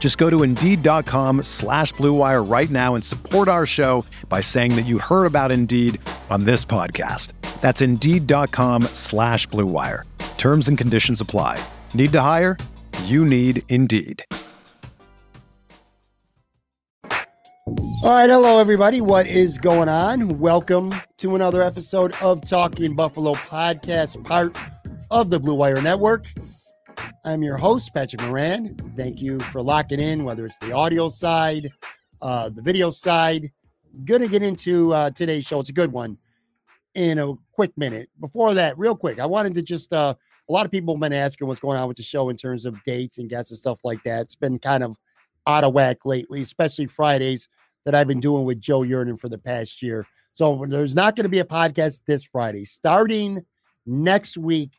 Just go to Indeed.com slash BlueWire right now and support our show by saying that you heard about Indeed on this podcast. That's Indeed.com slash BlueWire. Terms and conditions apply. Need to hire? You need Indeed. All right, hello everybody. What is going on? Welcome to another episode of Talking Buffalo podcast, part of the Blue Wire Network. I'm your host, Patrick Moran. Thank you for locking in, whether it's the audio side, uh, the video side. Going to get into uh, today's show. It's a good one in a quick minute. Before that, real quick, I wanted to just, uh, a lot of people have been asking what's going on with the show in terms of dates and guests and stuff like that. It's been kind of out of whack lately, especially Fridays that I've been doing with Joe Yerdon for the past year. So there's not going to be a podcast this Friday. Starting next week,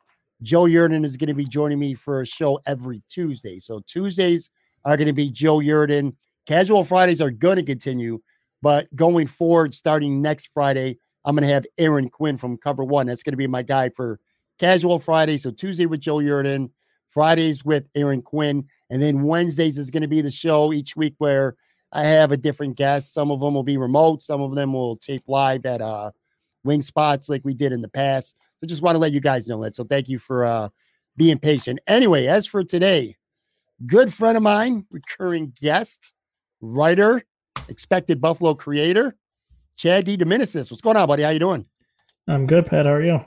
Joe Yerdon is going to be joining me for a show every Tuesday. So Tuesdays are going to be Joe Yerdon. Casual Fridays are going to continue, but going forward, starting next Friday, I'm going to have Aaron Quinn from Cover One. That's going to be my guy for Casual Friday. So Tuesday with Joe Yerdon, Fridays with Aaron Quinn, and then Wednesdays is going to be the show each week where I have a different guest. Some of them will be remote. Some of them will tape live at uh, wing spots like we did in the past. I just want to let you guys know that. So thank you for uh, being patient. Anyway, as for today, good friend of mine, recurring guest, writer, expected Buffalo creator, Chad DeDominicis. What's going on, buddy? How you doing? I'm good, Pat. How are you?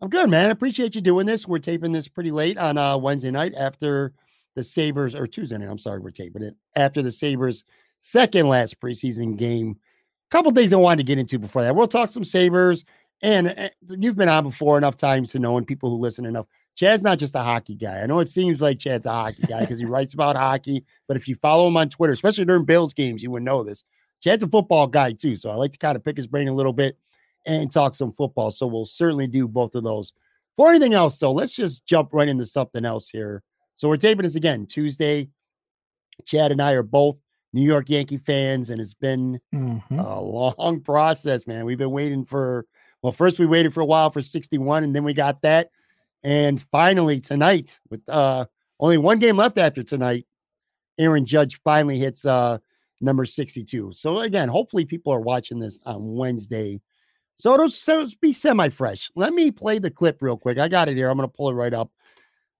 I'm good, man. I appreciate you doing this. We're taping this pretty late on uh, Wednesday night after the Sabres, or Tuesday night. I'm sorry, we're taping it after the Sabres' second last preseason game. A couple things I wanted to get into before that. We'll talk some Sabres, and uh, you've been on before enough times to know, and people who listen enough. Chad's not just a hockey guy. I know it seems like Chad's a hockey guy because he writes about hockey, but if you follow him on Twitter, especially during Bills games, you would know this. Chad's a football guy too, so I like to kind of pick his brain a little bit and talk some football. So we'll certainly do both of those. For anything else, so let's just jump right into something else here. So we're taping this again Tuesday. Chad and I are both New York Yankee fans, and it's been mm-hmm. a long process, man. We've been waiting for, well, first we waited for a while for 61, and then we got that. And finally, tonight, with uh only one game left after tonight, Aaron Judge finally hits uh number 62. So again, hopefully people are watching this on Wednesday. So it'll, so it'll be semi-fresh. Let me play the clip real quick. I got it here. I'm gonna pull it right up.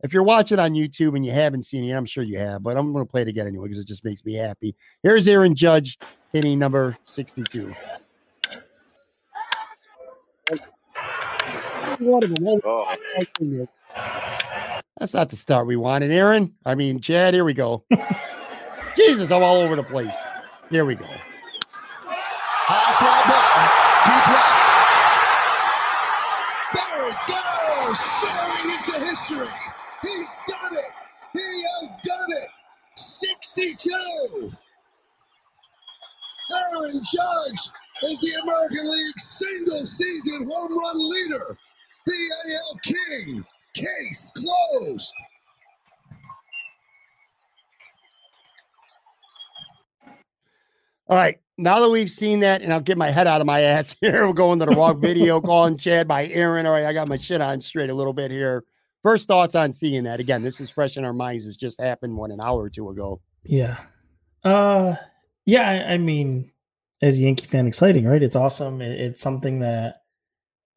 If you're watching on YouTube and you haven't seen it, I'm sure you have, but I'm going to play it again anyway because it just makes me happy. Here's Aaron Judge hitting number 62. Oh. That's not the start we wanted, Aaron. I mean, Chad, here we go. Jesus, I'm all over the place. Here we go. High fly ball. Deep. There it goes. Soaring into history. He's done it. He has done it. 62. Aaron Judge is the American League single season home run leader. The AL King. Case closed. All right. Now that we've seen that, and I'll get my head out of my ass here, we're going to the wrong video calling Chad by Aaron. All right, I got my shit on straight a little bit here. First thoughts on seeing that again? This is fresh in our minds. It's just happened one an hour or two ago. Yeah, uh, yeah. I, I mean, as a Yankee fan, exciting, right? It's awesome. It, it's something that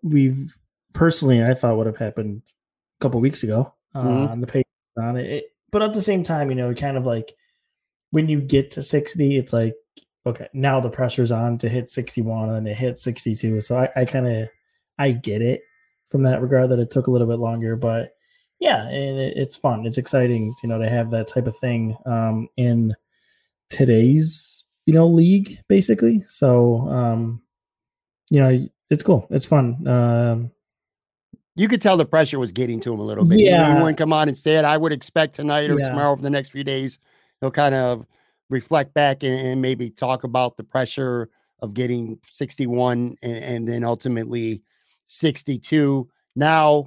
we've personally I thought would have happened a couple weeks ago uh, mm-hmm. on the page on it. it. But at the same time, you know, it kind of like when you get to sixty, it's like okay, now the pressure's on to hit sixty one and it hit sixty two. So I, I kind of I get it. from that regard that it took a little bit longer, but yeah, and it, it's fun. It's exciting, you know, to have that type of thing um, in today's you know league, basically. So um, you know, it's cool. It's fun. Um, you could tell the pressure was getting to him a little bit. Yeah. He wouldn't come on and say it. I would expect tonight or Yeah. tomorrow over the next few days, he'll kind of reflect back and, and maybe talk about the pressure of getting 61 and, and then ultimately 62. Now,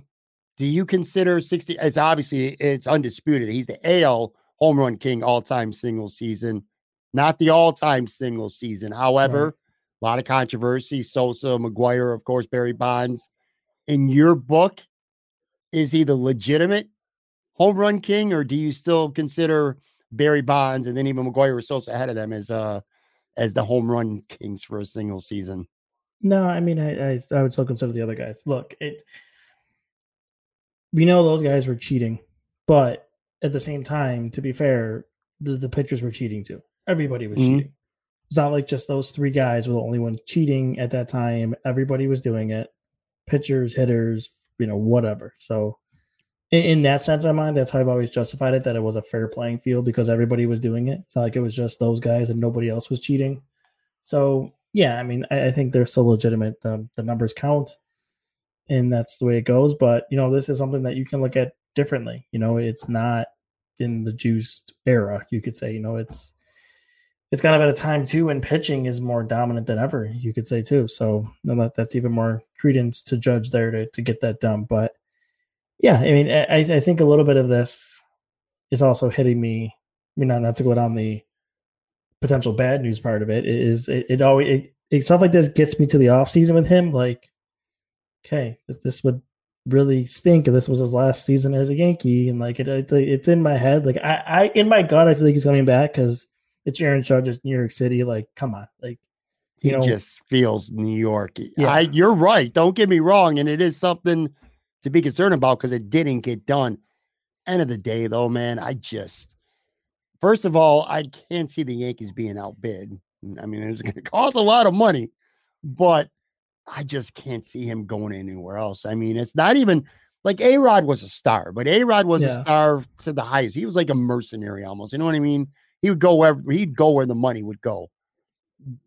do you consider 60? It's obviously it's undisputed. He's the AL home run king all-time single season, not the all-time single season. However, a lot of controversy. Sosa, McGwire, of course, Barry Bonds in your book, is he the legitimate home run king, or do you still consider Barry Bonds and then even McGwire or Sosa ahead of them as uh as the home run kings for a single season? No, I mean, I, I I would still consider the other guys. Look, it. We know those guys were cheating, but at the same time, to be fair, the, the pitchers were cheating too. Everybody was Mhm. cheating. It's not like just those three guys were the only ones cheating at that time. Everybody was doing it. Pitchers, hitters, you know, whatever. So, in, in that sense of mind, that's how I've always justified it that it was a fair playing field because everybody was doing it. It's not like it was just those guys and nobody else was cheating. So yeah, I mean, I, I think they're so legitimate. The the numbers count, and that's the way it goes. But you know, this is something that you can look at differently. You know, it's not in the juiced era. You could say, you know, it's it's kind of at a time too when pitching is more dominant than ever. You could say too. So that that's even more credence to judge there to to get that done. But yeah, I mean, I I think a little bit of this is also hitting me. I mean, not not to go down the potential bad news part of it is it, it always it, it stuff like this gets me to the off season with him like okay this, would really stink if this was his last season as a yankee and like it, it it's in my head like i i in my gut i feel like he's coming back because it's aaron judge new york city like come on like He you know just feels New York. Yeah. I, you're right. Don't get me wrong, and it is something to be concerned about because it didn't get done. End of the day, though, man, I just first of all, I can't see the Yankees being outbid. I mean, it's going to cost a lot of money, but I just can't see him going anywhere else. I mean, it's not even like A Rod was a star, but A Rod was a star to the highest. He was like a mercenary almost. You know what I mean? He would go wherever he'd go where the money would go.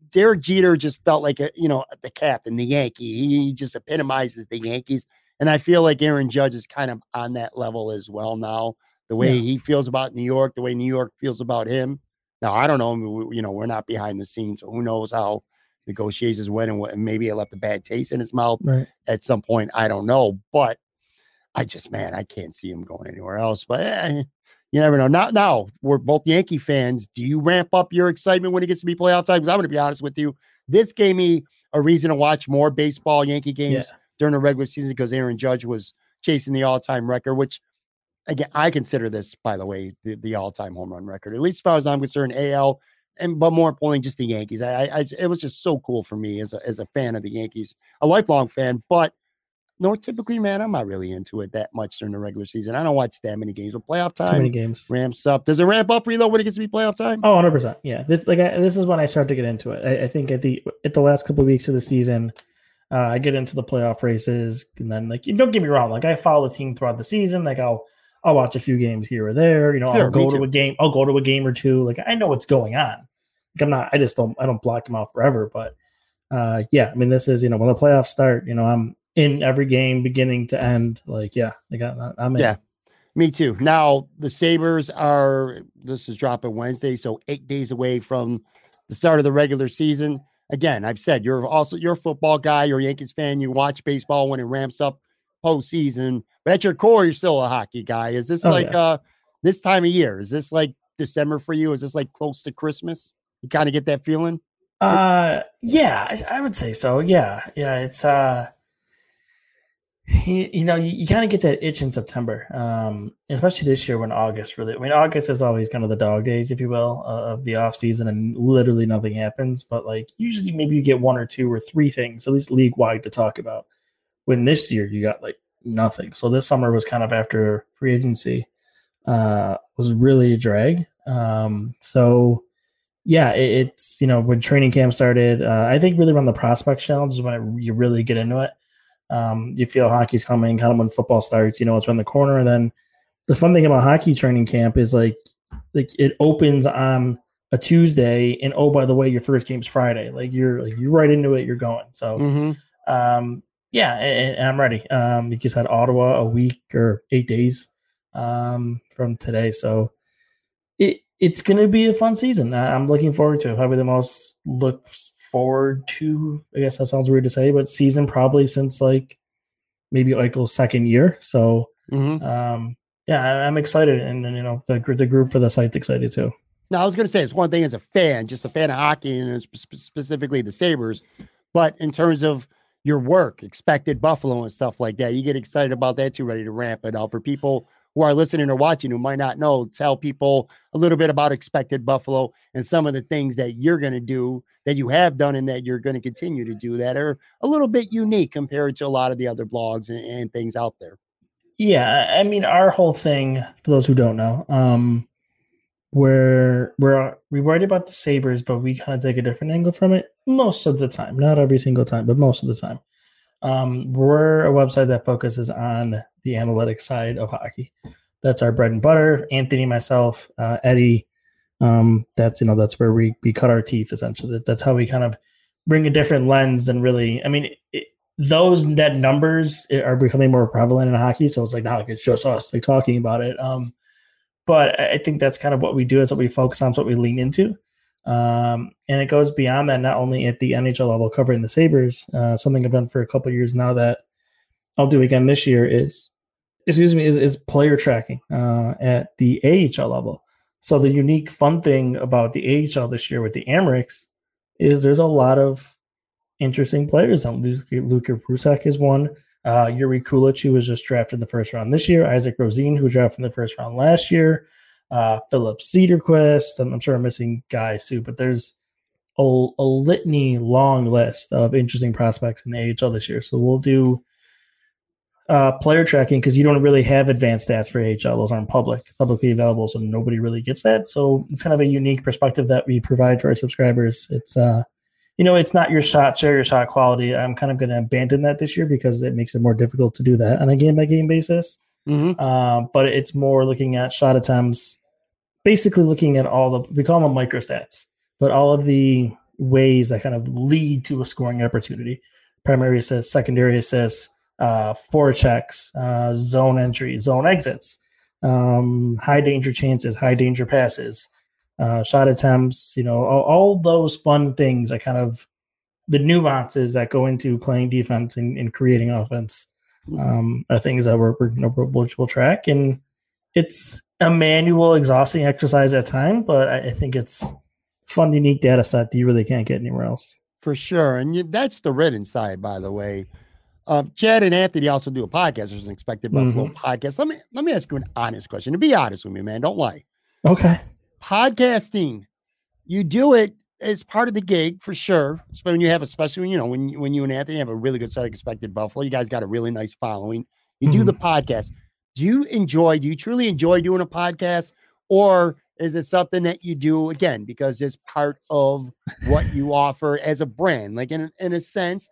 Derek Jeter just felt like a, you know, the captain, the Yankee. He just epitomizes the Yankees. And I feel like Aaron Judge is kind of on that level as well now. The way Yeah. he feels about New York, the way New York feels about him. Now, I don't know. You know, we're not behind the scenes, so who knows how negotiations went and what, maybe it left a bad taste in his mouth right at some point. I don't know, but I just, man, I can't see him going anywhere else. But eh, you never know. Not now. We're both Yankee fans. Do you ramp up your excitement when it gets to be playoff time? Because I'm going to be honest with you, this gave me a reason to watch more baseball Yankee games yeah during the regular season because Aaron Judge was chasing the all-time record, which again I consider this, by the way, the, the all-time home run record. At least as far as I'm concerned, AL, and but more importantly, just the Yankees. I, I, I it was just so cool for me as a as a fan of the Yankees, a lifelong fan. But no, typically, man, I'm not really into it that much during the regular season. I don't watch that many games, but playoff too many time games ramps up. Does it ramp up for you though when it gets to be playoff time? Oh, 100 percent. Yeah, this like I, this is when I start to get into it. I, I think at the at the last couple of weeks of the season, uh, I get into the playoff races, and then like don't get me wrong, like I follow the team throughout the season. Like I'll I'll watch a few games here or there. You know, Sure, I'll go to a game. I'll go to a game or two. Like I know what's going on. Like I'm not. I just don't. I don't block them out forever. But uh, yeah, I mean, this is you know when the playoffs start. You know, I'm in every game, beginning to end. Like yeah, like I, I'm in. Yeah. Me too. Now the Sabres are this is dropping Wednesday, so eight days away from the start of the regular season. Again, I've said you're also you're a football guy, you're a Yankees fan, you watch baseball when it ramps up postseason, but at your core, you're still a hockey guy. Is this Oh, like yeah. uh this time of year? Is this like December for you? Is this like close to Christmas? You kind of get that feeling? Uh, yeah, I, I would say so. Yeah, yeah, it's uh, you, know, you, you kind of get that itch in September, um, especially this year when August really. I mean, August is always kind of the dog days, if you will, uh, of the off season, and literally nothing happens. But like usually, maybe you get one or two or three things, at least league wide, to talk about. When this year you got like nothing, so this summer was kind of after free agency, uh, was really a drag. Um, so yeah, it, it's you know when training camp started, uh, I think really around the prospect challenge is when it, you really get into it. Um, you feel hockey's coming, kind of when football starts, you know, it's around the corner. And then the fun thing about hockey training camp is like, like it opens on a Tuesday, and oh by the way, your first game's Friday. Like you're like you're right into it, you're going. So Mm-hmm. um, yeah, and, and I'm ready. Um, we just had Ottawa a week or eight days um, from today, so it it's gonna be a fun season. I'm looking forward to it. Probably the most look forward to. I guess that sounds weird to say, but season probably since like maybe Eichel's second year. So Mm-hmm. um, yeah, I- I'm excited, and, and you know the the group for the site's excited too. Now, I was going to say it's one thing as a fan, just a fan of hockey and sp- sp- specifically the Sabres, but in terms of your work, expected Buffalo and stuff like that, you get excited about that too, ready to ramp it up for people who are listening or watching who might not know. Tell people a little bit about expected Buffalo and some of the things that you're going to do that you have done and that you're going to continue to do that are a little bit unique compared to a lot of the other blogs and, and things out there. Yeah, I mean, our whole thing, for those who don't know, um, we're we're we worried about the Sabres, but we kind of take a different angle from it most of the time. Not every single time, but most of the time. Um, we're a website that focuses on the analytics side of hockey. That's our bread and butter. Anthony, myself, uh, Eddie. Um, that's you know that's where we we cut our teeth essentially. That's how we kind of bring a different lens than really. I mean, it, those net numbers are becoming more prevalent in hockey. So it's like not like it's just us like talking about it. Um, but I I think that's kind of what we do. It's what we focus on. It's what we lean into. Um, and it goes beyond that, not only at the NHL level, covering the Sabres. Uh, something I've done for a couple years now that I'll do again this year is, excuse me, is, is player tracking uh, at the AHL level. So the unique fun thing about the AHL this year with the Amerks is there's a lot of interesting players. Um, Luka, Rousek is one. Uh, Jiri Kulich, who was just drafted in the first round this year. Isak Rosen, who drafted in the first round last year. Uh, Filip Cederqvist. I'm, I'm sure I'm missing guys too, but there's a, a litany long list of interesting prospects in the AHL this year. So we'll do uh, player tracking because you don't really have advanced stats for AHL. Those aren't public, publicly available, so nobody really gets that. So it's kind of a unique perspective that we provide for our subscribers. It's uh, you know, it's not your shot share, your shot quality. I'm kind of going to abandon that this year because it makes it more difficult to do that on a game by game basis. Mm-hmm. Uh, but it's more looking at shot attempts, basically looking at all the we call them micro stats, but all of the ways that kind of lead to a scoring opportunity. Primary assists, secondary assists, uh, checks, uh, zone entry, zone exits, um, high danger chances, high danger passes, uh, shot attempts. You know, all, all those fun things that kind of the nuances that go into playing defense and, and creating offense um, are things that we're, we're you know we'll, we'll, we'll track, and it's a manual, exhausting exercise at time, but I, I think it's fun, unique data set that you really can't get anywhere else. For sure. And you, that's the written side, by the way. Um, Chad and Anthony also do a podcast. There's an expected Buffalo podcast. Let me let me ask you an honest question. To be honest with me, man, don't lie. Okay. Podcasting, you do it as part of the gig for sure. Especially when you have, especially when you know when you- when you and Anthony have a really good set of expected Buffalo. You guys got a really nice following. You do the podcast. Do you enjoy? Do you truly enjoy doing a podcast, or is it something that you do again because it's part of what you offer as a brand? Like in in a sense,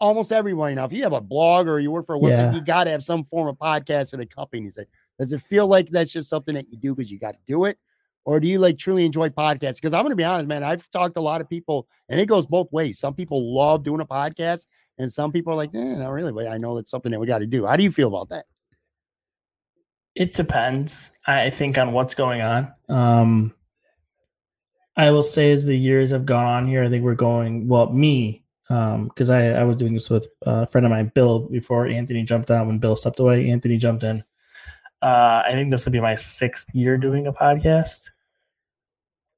almost everyone now, if you have a blog or you work for a website, Yeah. you got to have some form of podcast that accompanies it. Does it feel like that's just something that you do because you got to do it? Or do you like truly enjoy podcasts? Because I'm going to be honest, man, I've talked to a lot of people and it goes both ways. Some people love doing a podcast and some people are like, eh, not really, but I know that's something that we got to do. How do you feel about that? It depends, I think, on what's going on. Um, I will say, as the years have gone on here, I think we're going well. Me, because I I was doing this with a friend of mine, Bill, before Anthony jumped on. When Bill stepped away, Anthony jumped in. Uh, I think this will be my sixth year doing a podcast.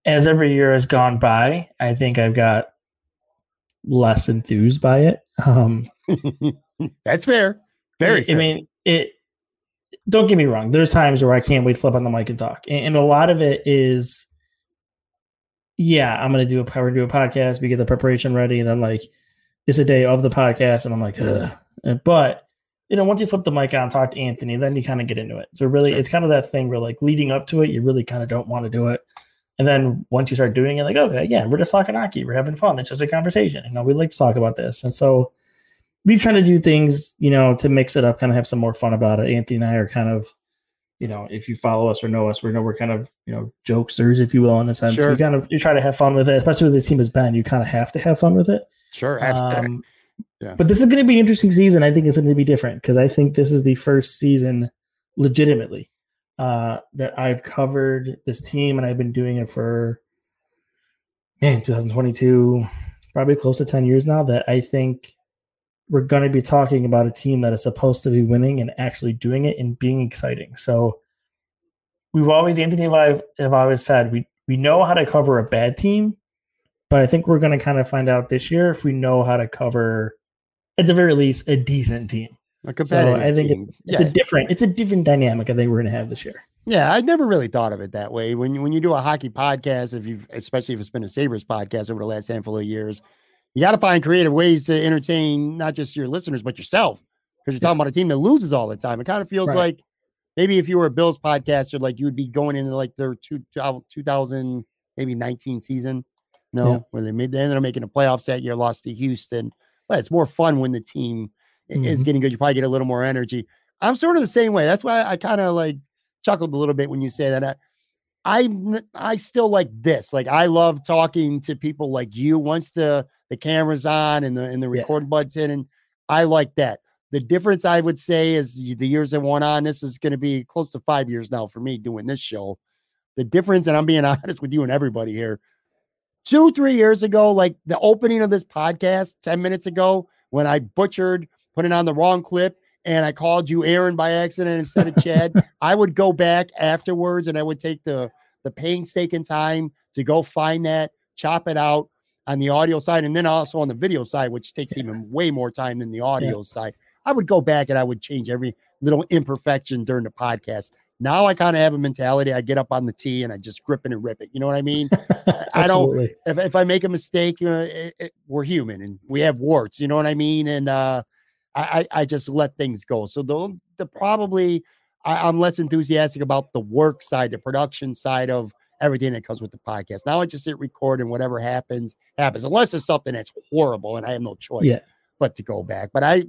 As every year has gone by, I think I've got less enthused by it. Um, that's fair. Very I fair. I mean, it. Don't get me wrong. There's times where I can't wait to flip on the mic and talk, and, and a lot of it is, yeah, I'm gonna do a power do a podcast. We get the preparation ready, and then like it's a day of the podcast, and I'm like, Ugh. But you know, once you flip the mic on, talk to Anthony, then you kind of get into it. So really, Sure. it's kind of that thing where like leading up to it, you really kind of don't want to do it. And then once you start doing it, like, okay, yeah, we're just talking hockey. We're having fun. It's just a conversation. You know, we like to talk about this. And so we've tried to do things, you know, to mix it up, kind of have some more fun about it. Anthony and I are kind of, you know, if you follow us or know us, we know we're kind of, you know, jokesters, if you will, in a sense. Sure. We kind of you try to have fun with it, especially with the team as Ben. You kind of have to have fun with it. Sure. Um, Yeah. But this is going to be an interesting season. I think it's going to be different because I think this is the first season, legitimately, uh, that I've covered this team, and I've been doing it for man 2022, probably close to 10 years now. That I think we're going to be talking about a team that is supposed to be winning and actually doing it and being exciting. So we've always Anthony and I have always said we we know how to cover a bad team, but I think we're going to kind of find out this year if we know how to cover, at the very least, a decent team. a competitive I think team. It's yeah. a different, it's a different dynamic. I think we're going to have this year. Yeah, I never really thought of it that way. When you, when you do a hockey podcast, if you've especially if it's been a Sabres podcast over the last handful of years, you got to find creative ways to entertain not just your listeners but yourself because you're talking about a team that loses all the time. It kind of feels Right. like maybe if you were a Bills podcaster, like you would be going into like their two, 2000 maybe 19 season, no, Yeah. where they made they ended up making the playoffs that year, lost to Houston. But it's more fun when the team i- is mm-hmm. getting good. You probably get a little more energy. I'm sort of the same way. That's why I kind of like chuckled a little bit when you say that. I I still like this. Like I love talking to people like you. Once the the camera's on and the and the Yeah. record button, and I like that. The difference I would say is the years that went on. This is going to be close to five years now for me doing this show. The difference, and I'm being honest with you and everybody here. Two, three years ago, like the opening of this podcast, 10 minutes ago, when I butchered, putting on the wrong clip, and I called you Aaron by accident instead of Chad, I would go back afterwards and I would take the the painstaking time to go find that, chop it out on the audio side, and then also on the video side, which takes even way more time than the audio side. I would go back and I would change every little imperfection during the podcast. Now I kind of have a mentality. I get up on the tee and I just grip it and rip it. You know what I mean? I don't- if, if I make a mistake, uh, it, it- we're human and we have warts. You know what I mean? And uh, I, I I just let things go. So the the probably I, I'm less enthusiastic about the work side, the production side of everything that comes with the podcast. Now I just hit record and whatever happens happens, unless it's something that's horrible and I have no choice Yeah. but to go back. But I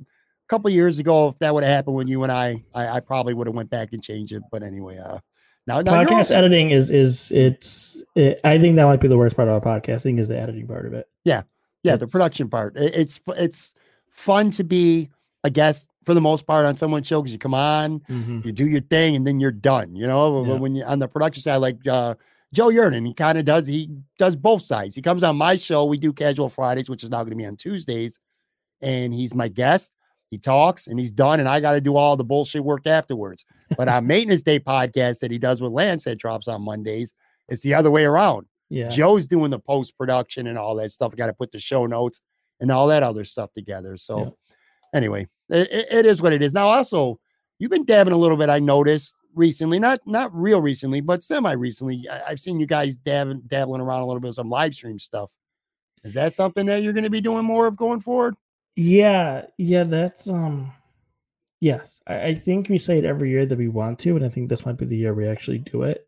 couple years ago, if that would have happened when you and I, I, I probably would have went back and changed it. But anyway, uh, now, now podcast also- editing is is it's it, I think that might be the worst part of our podcasting is the editing part of it. yeah yeah, the production part It- it's it's fun to be a guest for the most part on someone's show because you come on you do your thing and then you're done you know But Yeah. when you on the production side like uh joe Yerdon, he kind of does he does both sides he comes on my show we do casual fridays which is now going to be on tuesdays and he's my guest he talks and he's done and i got to do all the bullshit work afterwards but on maintenance day podcast that he does with lance that drops on mondays it's the other way around Yeah. Joe's doing the post production and all that stuff. I got to put the show notes and all that other stuff together. So, Yeah. anyway, it, it- is what it is. Now, also, you've been dabbing a little bit. I noticed recently, not not real recently, but semi recently. I've seen you guys dabbing dabbling around a little bit with some live stream stuff. Is that something that you're going to be doing more of going forward? Yeah, yeah, that's um yes. I, I think we say it every year that we want to, and I think this might be the year we actually do it.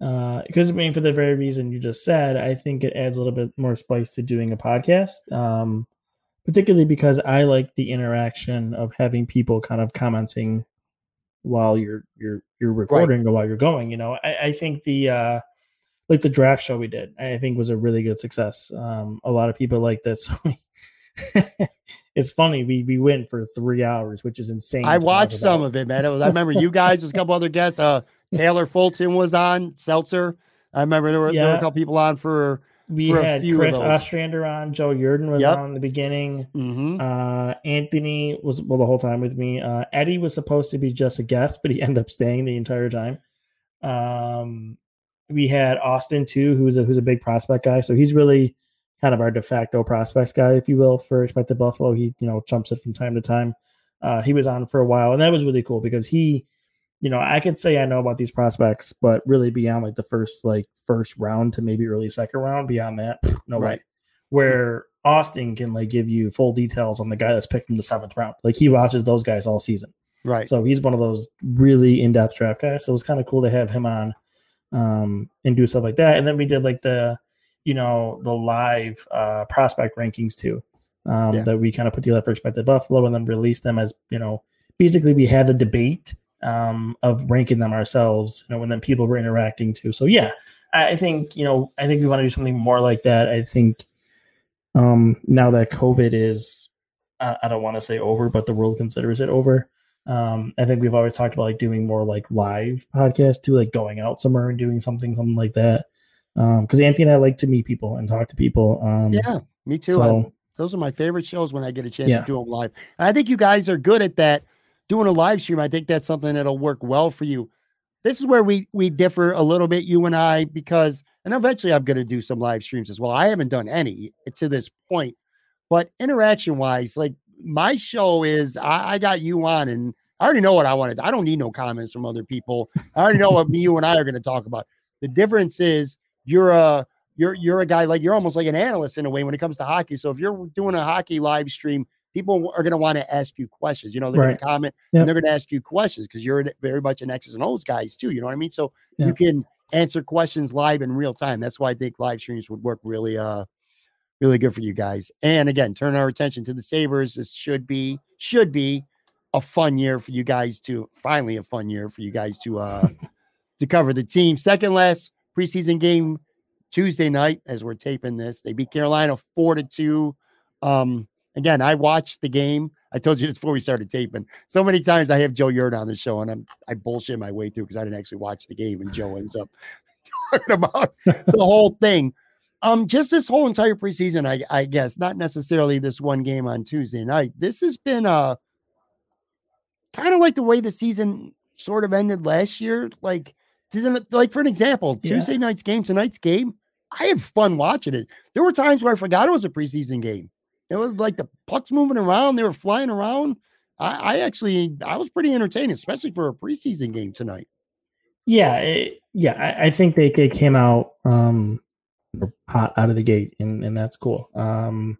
Uh because I mean for the very reason you just said, I think it adds a little bit more spice to doing a podcast. Um particularly because I like the interaction of having people kind of commenting while you're you're you're recording or while you're going. You know, I, I think the uh like the draft show we did, I think was a really good success. Um a lot of people like that. So it's funny, we we went for three hours, which is insane. I watched some of it, man. It was, I remember you guys. There's a couple other guests. Uh, Taylor Fulton was on. Seltzer. I remember there were, there were a couple people on for. we for had Chris. Ostrander on, Joe Yerdon was Yep. on in the beginning. mhm. Uh, Anthony was well the whole time with me. Uh, Eddie was supposed to be just a guest, but he ended up staying the entire time. Um, we had Austin too, who's a who's a big prospect guy, so he's really kind of our de facto prospects guy, if you will, for Expected Buffalo. He you know jumps it from time to time. Uh, he was on for a while, and that was really cool because he, you know, I could say I know about these prospects, but really beyond like the first like first round to maybe early second round, beyond that, no Right. way. Where Austin can like give you full details on the guy that's picked in the seventh round. Like he watches those guys all season. Right. So he's one of those really in-depth draft guys. So it was kind of cool to have him on um, and do stuff like that. And then we did like the, you know, the live uh, prospect rankings too. um, Yeah. that we kind of put together by the Buffalo and then release them as you know basically we had the debate um, of ranking them ourselves, you know, and then people were interacting too. So yeah, I I think you know I think we want to do something more like that. I think um, now that COVID is, I, I don't want to say over, but the world considers it over. Um, I think we've always talked about like doing more like live podcasts too, like going out somewhere and doing something, something like that. Um, because Anthony and I like to meet people and talk to people. Um, Yeah, me too. So- I- those are my favorite shows when I get a chance Yeah. to do them live. And I think you guys are good at that. Doing a live stream, I think that's something that'll work well for you. This is where we we differ a little bit, you and I, because and eventually I'm going to do some live streams as well. I haven't done any to this point, but interaction wise, like my show is, I, I got you on, and I already know what I wanted. I don't need no comments from other people. I already know what me, you, and I are going to talk about. The difference is you're a you're you're a guy like you're almost like an analyst in a way when it comes to hockey. So if you're doing a hockey live stream, people are going to want to ask you questions. You know, they're Right. going to comment Yep. and they're going to ask you questions because you're very much an X's and O's guys too. You know what I mean? So you can answer questions live in real time. That's why I think live streams would work really uh really good for you guys. And again, turn our attention to the Sabres. This should be should be a fun year for you guys to finally a fun year for you guys to uh to cover the team. Second last preseason game Tuesday night as we're taping this. They beat Carolina four to two. Um, again, I watched the game. I told you this before we started taping. So many times I have Joe Yerdon the show, and I'm I bullshit my way through because I didn't actually watch the game, and Joe ends up talking about the whole thing. Um, just this whole entire preseason, I, I guess, not necessarily this one game on Tuesday night. This has been uh kind of like the way the season sort of ended last year. Like, like for an example, Yeah. Tuesday night's game, tonight's game. I had fun watching it. There were times where I forgot it was a preseason game. It was like the pucks moving around, they were flying around. I, I actually I was pretty entertained, especially for a preseason game tonight. yeah, it, yeah. I, I think they, they came out um, hot out of the gate, and, and that's cool. Um,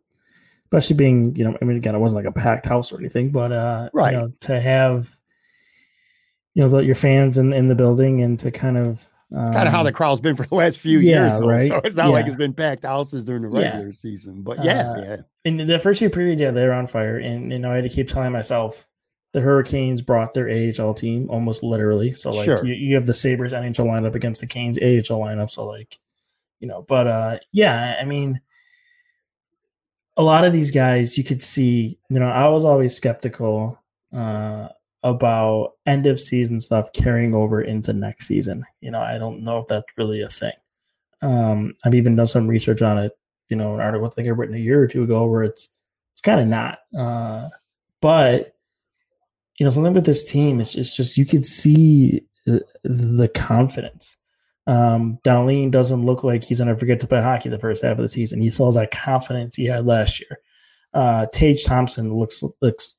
especially being, you know, I mean, again, it wasn't like a packed house or anything, but uh, Right. you know, to have, you know, the, your fans in, in the building and to kind of, um, It's kind of how the crowd's been for the last few yeah, years. though. right. So it's not like it's been packed houses during the Yeah. regular season. But yeah, Uh, yeah. in the first few periods, yeah, they were on fire, and you know, I had to keep telling myself the Hurricanes brought their AHL team almost literally. So like Sure. you, you have the Sabres NHL lineup against the Canes AHL lineup. So like, you know, but uh yeah, I mean a lot of these guys you could see, you know, I was always skeptical uh about end of season stuff carrying over into next season. You know, I don't know if that's really a thing. Um, I've even done some research on it, you know, an article I think I written a year or two ago where it's it's kind of not. Uh but you know, something with this team, it's it's just you could see the, the confidence. Um, Dahlin doesn't look like he's going to forget to play hockey the first half of the season. He still has that confidence he had last year. Uh, Tage Thompson looks looks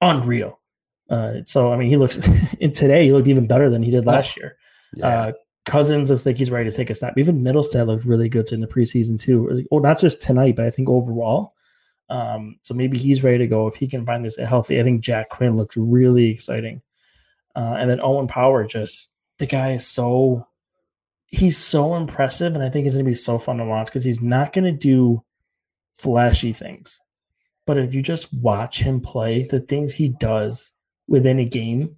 unreal. Uh, so I mean, he looks in today he looked even better than he did last year. Uh, Cozens looks like he's ready to take a step. Even Mittelstadt looked really good in the preseason too. Well, not just tonight, but I think overall. Um, so maybe he's ready to go if he can find this healthy. I think Jack Quinn looks really exciting. Uh, and then Owen Power, just the guy is so he's so impressive, and I think it's gonna be so fun to watch because he's not gonna do flashy things. But if you just watch him play, the things he does within a game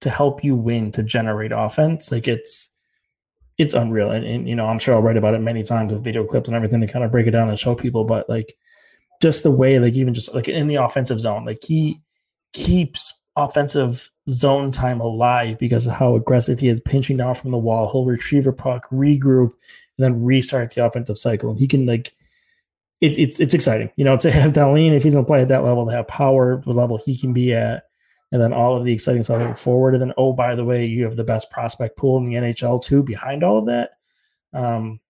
to help you win, to generate offense, like it's it's unreal. And, and you know, I'm sure I'll write about it many times with video clips and everything to kind of break it down and show people. But like just the way, like even just like in the offensive zone, like he keeps offensive zone time alive because of how aggressive he is pinching down from the wall. He'll retrieve a puck, regroup, and then restart the offensive cycle. And he can like it, it's it's exciting, you know, to have Dahlin if he's gonna play at that level, to have power, the level he can be at, and then all of the exciting stuff going forward. And then oh, by the way, you have the best prospect pool in the NHL too behind all of that. Um,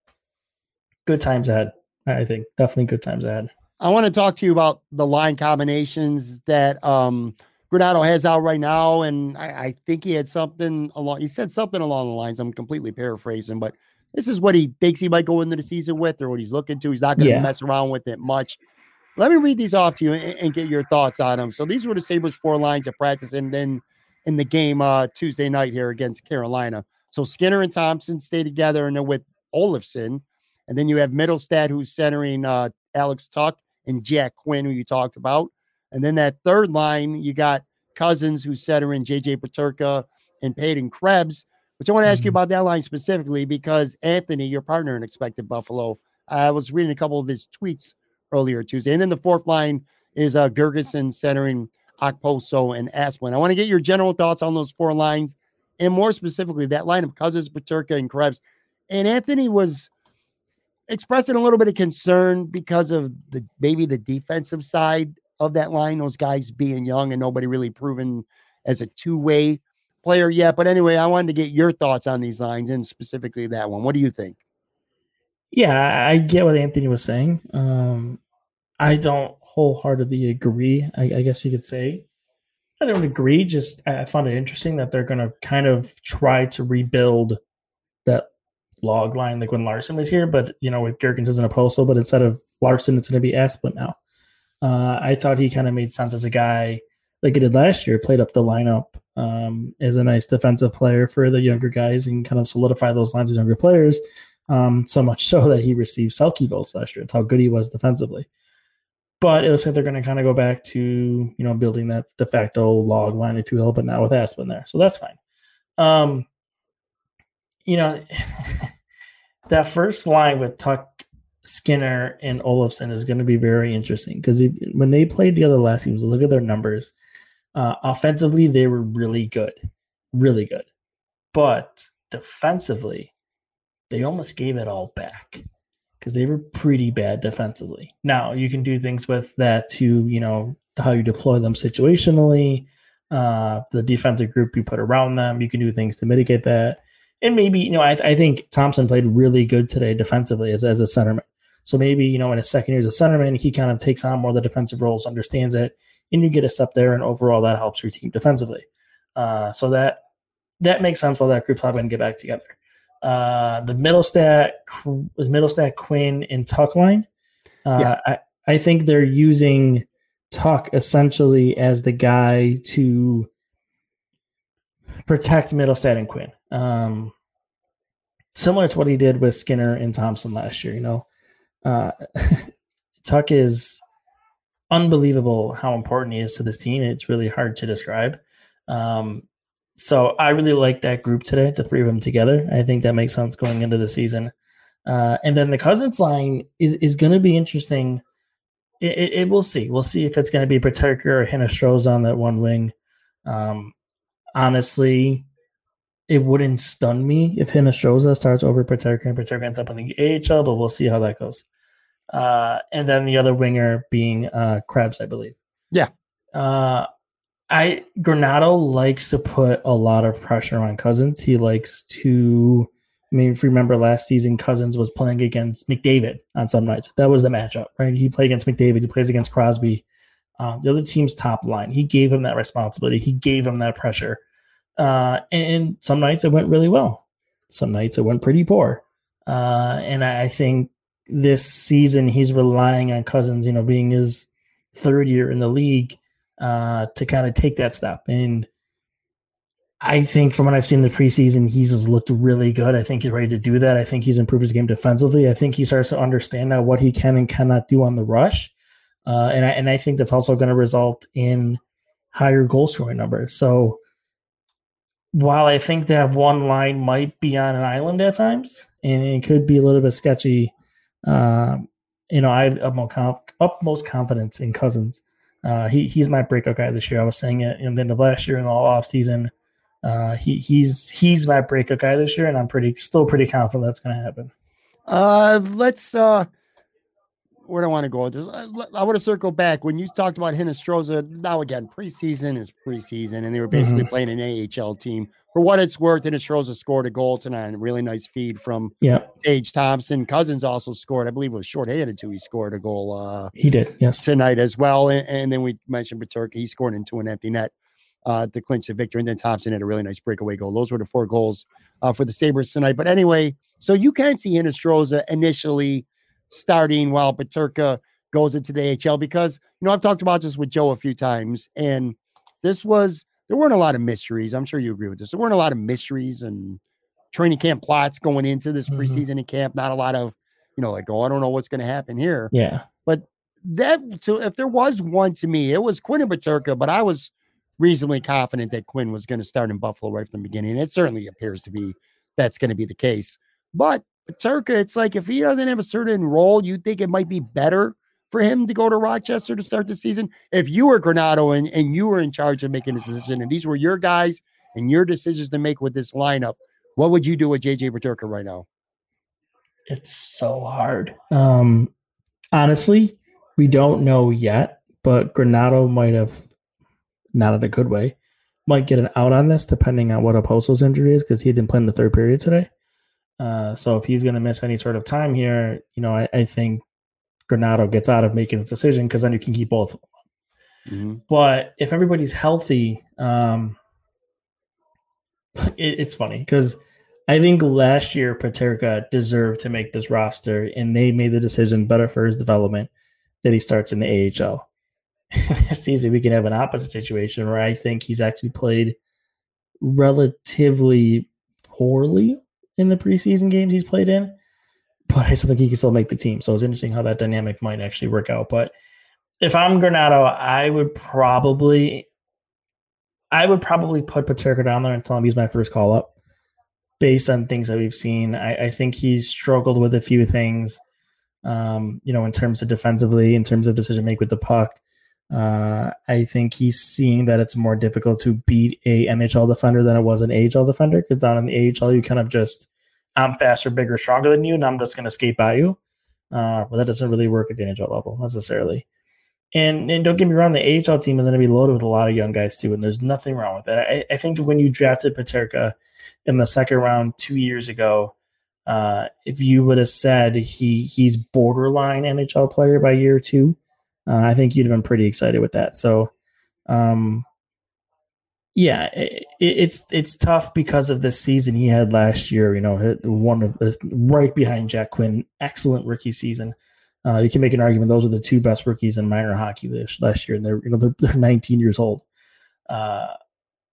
good times ahead. I think definitely good times ahead. I want to talk to you about the line combinations that um Granato has out right now. And I, I think he had something along, he said something along the lines. I'm completely paraphrasing, but this is what he thinks he might go into the season with or what he's looking to. He's not going to Yeah. mess around with it much. Let me read these off to you and, and get your thoughts on them. So these were the Sabres four lines of practice and then in the game uh Tuesday night here against Carolina. So Skinner and Thompson stay together and they're with Olofsson. And then you have Mittelstadt who's centering uh Alex Tuck and Jack Quinn, who you talked about. And then that third line, you got Cozens who's center in JJ Peterka and Peyton Krebs. Which I want to ask you Mhm. about that line specifically because Anthony, your partner in Expected Buffalo, I was reading a couple of his tweets earlier Tuesday. And then the fourth line is uh, Girgensons centering Okposo and Asplund. I want to get your general thoughts on those four lines and more specifically that line of Cozens, Peterka, and Krebs. And Anthony was expressing a little bit of concern because of the maybe the defensive side of that line, those guys being young and nobody really proven as a two-way player yet. But anyway, I wanted to get your thoughts on these lines and specifically that one. What do you think? Yeah, I get what Anthony was saying. Um, I don't wholeheartedly agree. I, I guess you could say I don't agree. Just I found it interesting that they're going to kind of try to rebuild that log line like when Larsson was here, but you know with Girgensons as an apostle, but instead of Larsson, it's going to be Asplund now. Uh, I thought he kind of made sense as a guy like he did last year, played up the lineup um, as a nice defensive player for the younger guys and kind of solidify those lines with younger players. Um, so much so that he received Selke votes last year. It's how good he was defensively. But it looks like they're going to kind of go back to you know building that de facto log line, if you will, but not with Asplund there. So that's fine. Um, you know, that first line with Tuck, Skinner, and Olofsson is going to be very interesting because when they played together last season, look at their numbers. Uh, offensively, they were really good, really good, but defensively, they almost gave it all back because they were pretty bad defensively. Now you can do things with that to you know how you deploy them situationally, uh, the defensive group you put around them. You can do things to mitigate that, and maybe you know I, I think Thompson played really good today defensively as as a centerman. So maybe you know in his second year as a centerman, he kind of takes on more of the defensive roles, understands it, and you get a step there, and overall that helps your team defensively. Uh, so that that makes sense. While that group's probably going to get back together uh, the Mittelstadt middle Mittelstadt Quinn and Tuck line. Uh, Yeah. I I think they're using Tuck essentially as the guy to protect Middle Mittelstadt and Quinn. Um, similar to what he did with Skinner and Thompson last year. You know, uh, Tuck is unbelievable how important he is to this team. It's really hard to describe. Um, so I really like that group today, the three of them together. I think that makes sense going into the season. Uh, and then the Cozens line is, is going to be interesting. It, it, it- we'll see. We'll see if it's going to be Peterka or Hinostroza on that one wing. Um, honestly, it wouldn't stun me if Hinostroza starts over Peterka and Peterka ends up in the AHL, but we'll see how that goes. Uh, and then the other winger being uh, Krebs, I believe. Yeah. Uh, I Granato likes to put a lot of pressure on Cozens. He likes to. I mean, if you remember last season, Cozens was playing against McDavid on some nights. That was the matchup, right? He played against McDavid. He plays against Crosby, uh, the other team's top line. He gave him that responsibility. He gave him that pressure. Uh, and some nights it went really well. Some nights it went pretty poor. Uh, and I, I think this season he's relying on Cozens, you know, being his third year in the league uh, to kind of take that step. And I think from what I've seen in the preseason, he's just looked really good. I think he's ready to do that. I think he's improved his game defensively. I think he starts to understand now what he can and cannot do on the rush. Uh, and I and I think that's also going to result in higher goal scoring numbers. So while I think that one line might be on an island at times, and it could be a little bit sketchy, um, you know, I have utmost, conf- utmost confidence in Cozens. Uh, he he's my breakout guy this year. I was saying it in the end of last year in the off season. Uh, he he's he's my breakout guy this year, and I'm pretty still pretty confident that's going to happen. Uh, let's uh, where do I want to go this? Uh, I want to circle back when you talked about Hinostroza. Now again, preseason is preseason, and they were basically playing an AHL team. For what it's worth, Hinostroza scored a goal tonight. A really nice feed from Yeah, Tage Thompson. Cozens also scored. I believe it was shorthanded too. He scored a goal uh, he did. Yes. tonight as well. And, and then we mentioned Peterka. He scored into an empty net uh, to clinch the victory. And then Thompson had a really nice breakaway goal. Those were the four goals uh, for the Sabres tonight. But anyway, so you can see Hinostroza initially starting while Peterka goes into the AHL because, you know, I've talked about this with Joe a few times. And this was, there weren't a lot of mysteries. I'm sure you agree with this. There weren't a lot of mysteries and training camp plots going into this Mhm. preseason and camp. Not a lot of, you know, like, oh, I don't know what's going to happen here Yeah. But that so if there was one to me, it was Quinn and Peterka, but I was reasonably confident that Quinn was going to start in Buffalo right from the beginning. And it certainly appears to be that's going to be the case. But Peterka, it's like if he doesn't have a certain role, you think it might be better for him to go to Rochester to start the season. If you were Granato and, and you were in charge of making this decision, and these were your guys and your decisions to make with this lineup, what would you do with JJ Peterka right now? It's so hard. Um, honestly, we don't know yet, but Granato might have, not in a good way, might get an out on this depending on what Okposo's injury is because he didn't play in the third period today. Uh, so if he's going to miss any sort of time here, you know, I, I think Granato gets out of making his decision because then you can keep both. Mm-hmm. But if everybody's healthy, um, it, it's funny because I think last year Peterka deserved to make this roster, and they made the decision better for his development that he starts in the AHL. this season, we can have an opposite situation where I think he's actually played relatively poorly in the preseason games he's played in, but I still think he can still make the team. So it's interesting how that dynamic might actually work out. But if I'm Granato, I would probably, I would probably put Peterka down there and tell him he's my first call up. Based on things that we've seen, I, I think he's struggled with a few things. Um, you know, in terms of defensively, in terms of decision make with the puck. Uh, I think he's seeing that it's more difficult to beat a NHL defender than it was an AHL defender because down in the AHL you kind of just I'm faster, bigger, stronger than you, and I'm just going to skate by you. Uh, but that doesn't really work at the NHL level necessarily. And and don't get me wrong, the AHL team is going to be loaded with a lot of young guys too, and there's nothing wrong with that. I, I think when you drafted Peterka in the second round two years ago, uh, if you would have said he he's borderline NHL player by year two, uh, I think you'd have been pretty excited with that. So, um, yeah, it, it's it's tough because of this season he had last year. You know, one of the, right behind Jack Quinn, excellent rookie season. Uh, you can make an argument those are the two best rookies in minor hockey this last year, and they're you know they're, they're 19 years old. Uh,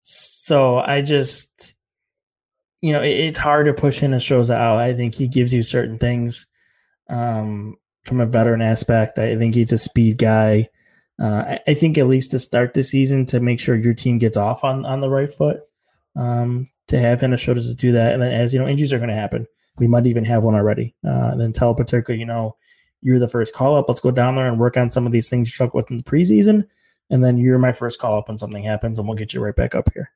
so I just, you know, it, it's hard to push him and shows out. I think he gives you certain things. Um, from a veteran aspect. I think he's a speed guy. Uh, I, think at least to start the season to make sure your team gets off on on the right foot. Um, to have him show us to do that, and then as you know, injuries are going to happen. We might even have one already. Uh, and then tell Peterka, you know, you're the first call up. Let's go down there and work on some of these things you struggled with in the preseason, and then you're my first call up when something happens, and we'll get you right back up here.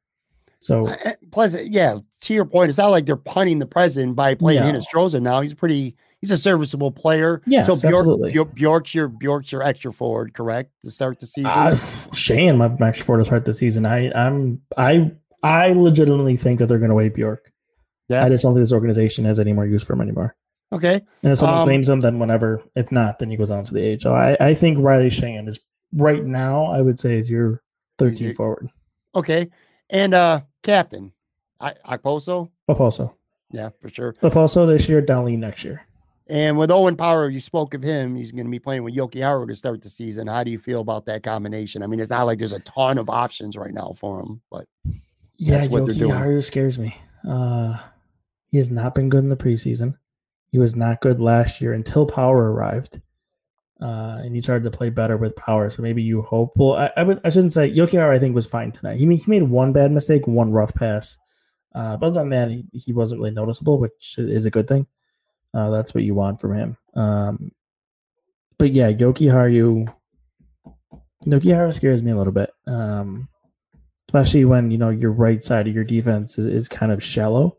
So plus, yeah, to your point, it's not like they're punting the president by playing no. Hinostroza now. He's pretty he's a serviceable player. Yeah, so Bjork, absolutely. Bjork, Bjork's your Bjork's your extra forward, correct? To start the season, uh, Shane, my extra forward to start the season. I I'm I I legitimately think that they're going to wait Bjork. Yeah, I just don't think this organization has any more use for him anymore. Okay, and if someone um, claims him, then whenever. If not, then he goes on to the AHL. I I think Riley Sheahan is right now. I would say is your 13 forward. Okay, and uh captain, I Okposo. Okposo. Yeah, for sure. Okposo this year, Dahlin next year. And with Owen Power, you spoke of him. He's going to be playing with Jokiharju to start the season. How do you feel about that combination? I mean, it's not like there's a ton of options right now for him, but yeah, Jokiharju scares me. Uh, he has not been good in the preseason. He was not good last year until Power arrived, uh, and he started to play better with Power. So maybe you hope. Well, I, I, would, I shouldn't say Jokiharju. I think was fine tonight. He he made one bad mistake, one rough pass. Uh, but other than that, he, he wasn't really noticeable, which is a good thing. Uh, that's what you want from him. Um, but yeah, Jokiharju, Yoki Haru scares me a little bit, um, especially when you know your right side of your defense is, is kind of shallow.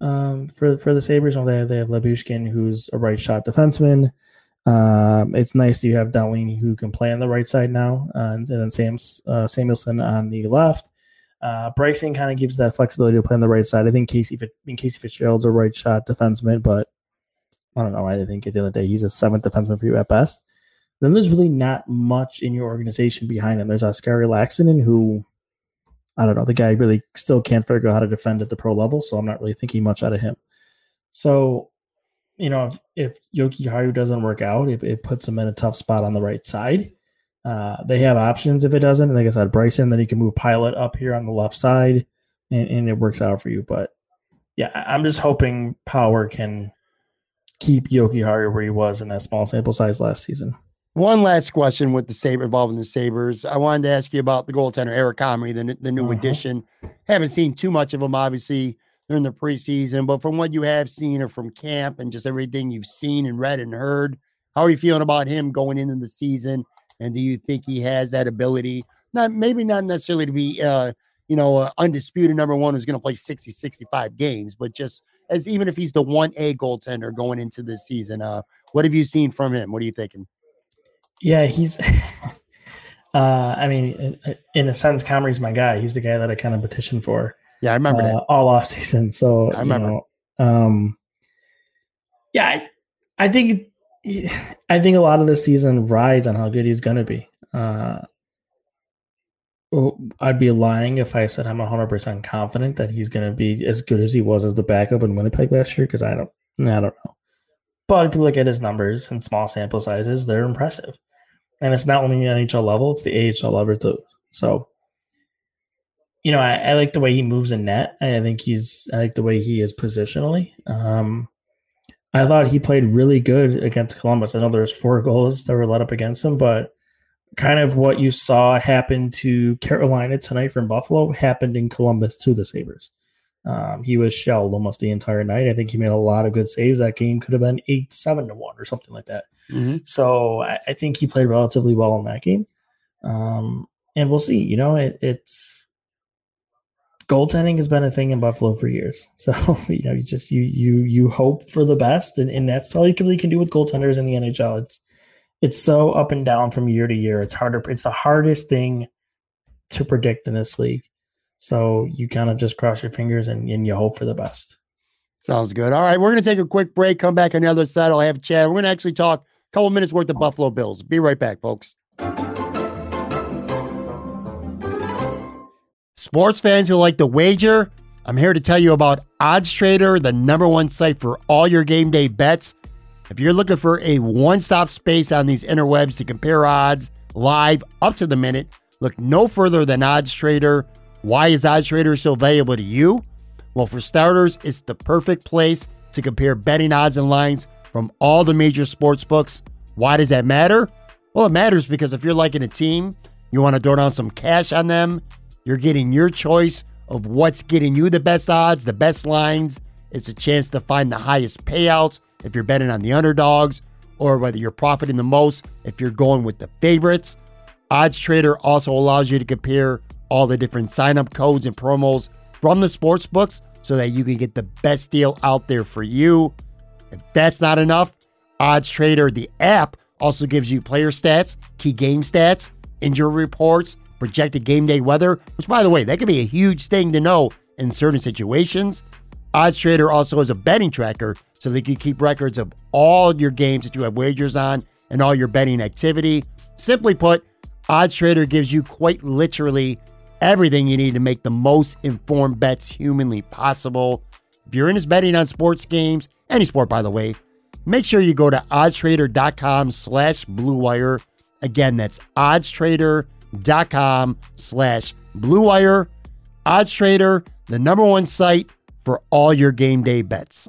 Um, for for the Sabres, they have, they have Lyubushkin, who's a right shot defenseman. Um, it's nice that you have Dahlin who can play on the right side now, uh, and, and, then Sam's uh, Samuelsson on the left. Uh, Bryson kind of gives that flexibility to play on the right side. I think Casey, I mean, Casey Fitzgerald's a right shot defenseman, but I don't know. I think at the end of the day, he's a seventh defenseman for you at best. Then there's really not much in your organization behind him. There's Oscar Laaksonen, who I don't know. The guy really still can't figure out how to defend at the pro level, so I'm not really thinking much out of him. So, you know, if, if Jokiharju doesn't work out, it, it puts him in a tough spot on the right side. Uh, they have options if it doesn't. And like I said, Bryson, then he can move Pilut up here on the left side, and, and it works out for you. But yeah, I'm just hoping Power can keep Jokiharju where he was in that small sample size last season. One last question with the Saber involving the Sabres. I wanted to ask you about the goaltender Eric Comrie, the, the new Uh-huh. addition. Haven't seen too much of him, obviously, during the preseason, but from what you have seen or from camp and just everything you've seen and read and heard, how are you feeling about him going into the season? And do you think he has that ability? Not maybe not necessarily to be, uh, you know, uh, undisputed number one who's going to play 60, 65 games, but just as even if he's the 1A goaltender going into this season, uh, what have you seen from him? What are you thinking? Yeah, he's. uh, I mean, in, a sense, Comrie's my guy. He's the guy that I kind of petitioned for Yeah, I remember uh, that. all off season. So I remember. You know, um, yeah, I, I think I think a lot of the season rides on how good he's going to be. Uh, well, I'd be lying if I said I'm 100% confident that he's going to be as good as he was as the backup in Winnipeg last year because I don't, I don't know. But if you look at his numbers and small sample sizes, they're impressive. And it's not only the NHL level, it's the AHL level too. So, you know, I, I like the way he moves in net. I think he's, I like the way he is positionally. Um, I thought he played really good against Columbus. I know there's four goals that were let up against him, but kind of what you saw happen to Carolina tonight from Buffalo happened in Columbus to the Sabres. Um, he was shelled almost the entire night. I think he made a lot of good saves. That game could have been eight, seven to one or something like that. Mhm. So I, I think he played relatively well in that game. Um, and we'll see. You know, it, it's goaltending has been a thing in Buffalo for years. So you know, you just you you you hope for the best, and, and that's all you can really can do with goaltenders in the NHL. It's it's so up and down from year to year. It's harder. It's the hardest thing to predict in this league. So you kind of just cross your fingers and, and you hope for the best. Sounds good. All right, we're going to take a quick break. Come back on the other side. I'll have Chad. We're going to actually talk a couple minutes worth of Buffalo Bills. Be right back, folks. Sports fans who like to wager, I'm here to tell you about Odds Trader, the number one site for all your game day bets. If you're looking for a one stop space on these interwebs to compare odds live up to the minute, look no further than Odds Trader. Why is Odds Trader so valuable to you? Well, for starters, it's the perfect place to compare betting odds and lines from all the major sports books. Why does that matter? Well, it matters because if you're liking a team, you want to throw down some cash on them, you're getting your choice of what's getting you the best odds, the best lines. It's a chance to find the highest payouts if you're betting on the underdogs, or whether you're profiting the most if you're going with the favorites. Odds Trader also allows you to compare all the different sign up codes and promos from the sports books so that you can get the best deal out there for you. If that's not enough, Odds Trader, the app, also gives you player stats, key game stats, injury reports, projected game day weather, which, by the way, that could be a huge thing to know in certain situations. Odds Trader also has a betting tracker so you can keep records of all your games that you have wagers on and all your betting activity. Simply put, Odds Trader gives you quite literally everything you need to make the most informed bets humanly possible. If you're into betting on sports games, any sport by the way, make sure you go to oddstrader.com slash bluewire. Again, that's oddstrader.com slash bluewire. Oddstrader, the number one site for all your game day bets.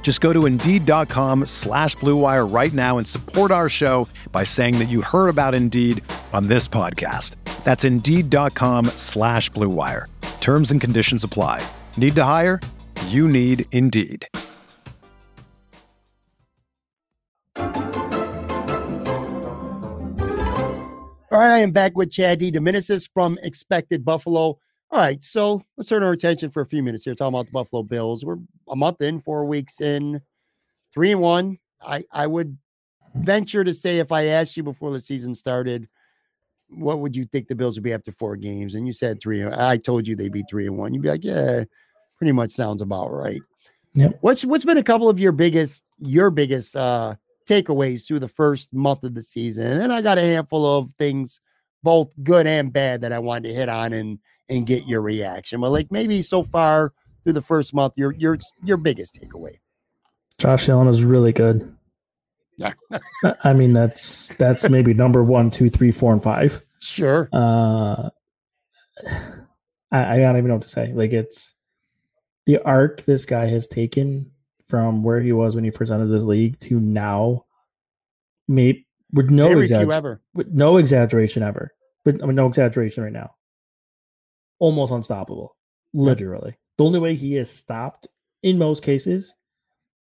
Just go to Indeed.com slash BlueWire right now and support our show by saying that you heard about Indeed on this podcast. That's Indeed.com slash BlueWire. Terms and conditions apply. Need to hire? You need Indeed. All right, I am back with Chad DeDominicis from Expected Buffalo. All right, so let's turn our attention for a few minutes here, talking about the Buffalo Bills. We're a month in, four weeks in, three and one. I I would venture to say if I asked you before the season started, what would you think the Bills would be after four games? And you said three. I told you they'd be three and one. You'd be like, yeah, pretty much sounds about right. Yep. What's what's been a couple of your biggest your biggest uh takeaways through the first month of the season? And then I got a handful of things, both good and bad, that I wanted to hit on and and get your reaction. But like maybe so far through the first month, your your your biggest takeaway. Josh Allen is really good. Yeah. I- mean, that's that's maybe number one, two, three, four, and five. Sure. Uh, I, I don't even know what to say. Like it's the arc this guy has taken from where he was when he first entered this league to now. Made with no exaggeration, ever. with no exaggeration ever. But I mean, no exaggeration right now. Almost unstoppable, literally. The only way he is stopped in most cases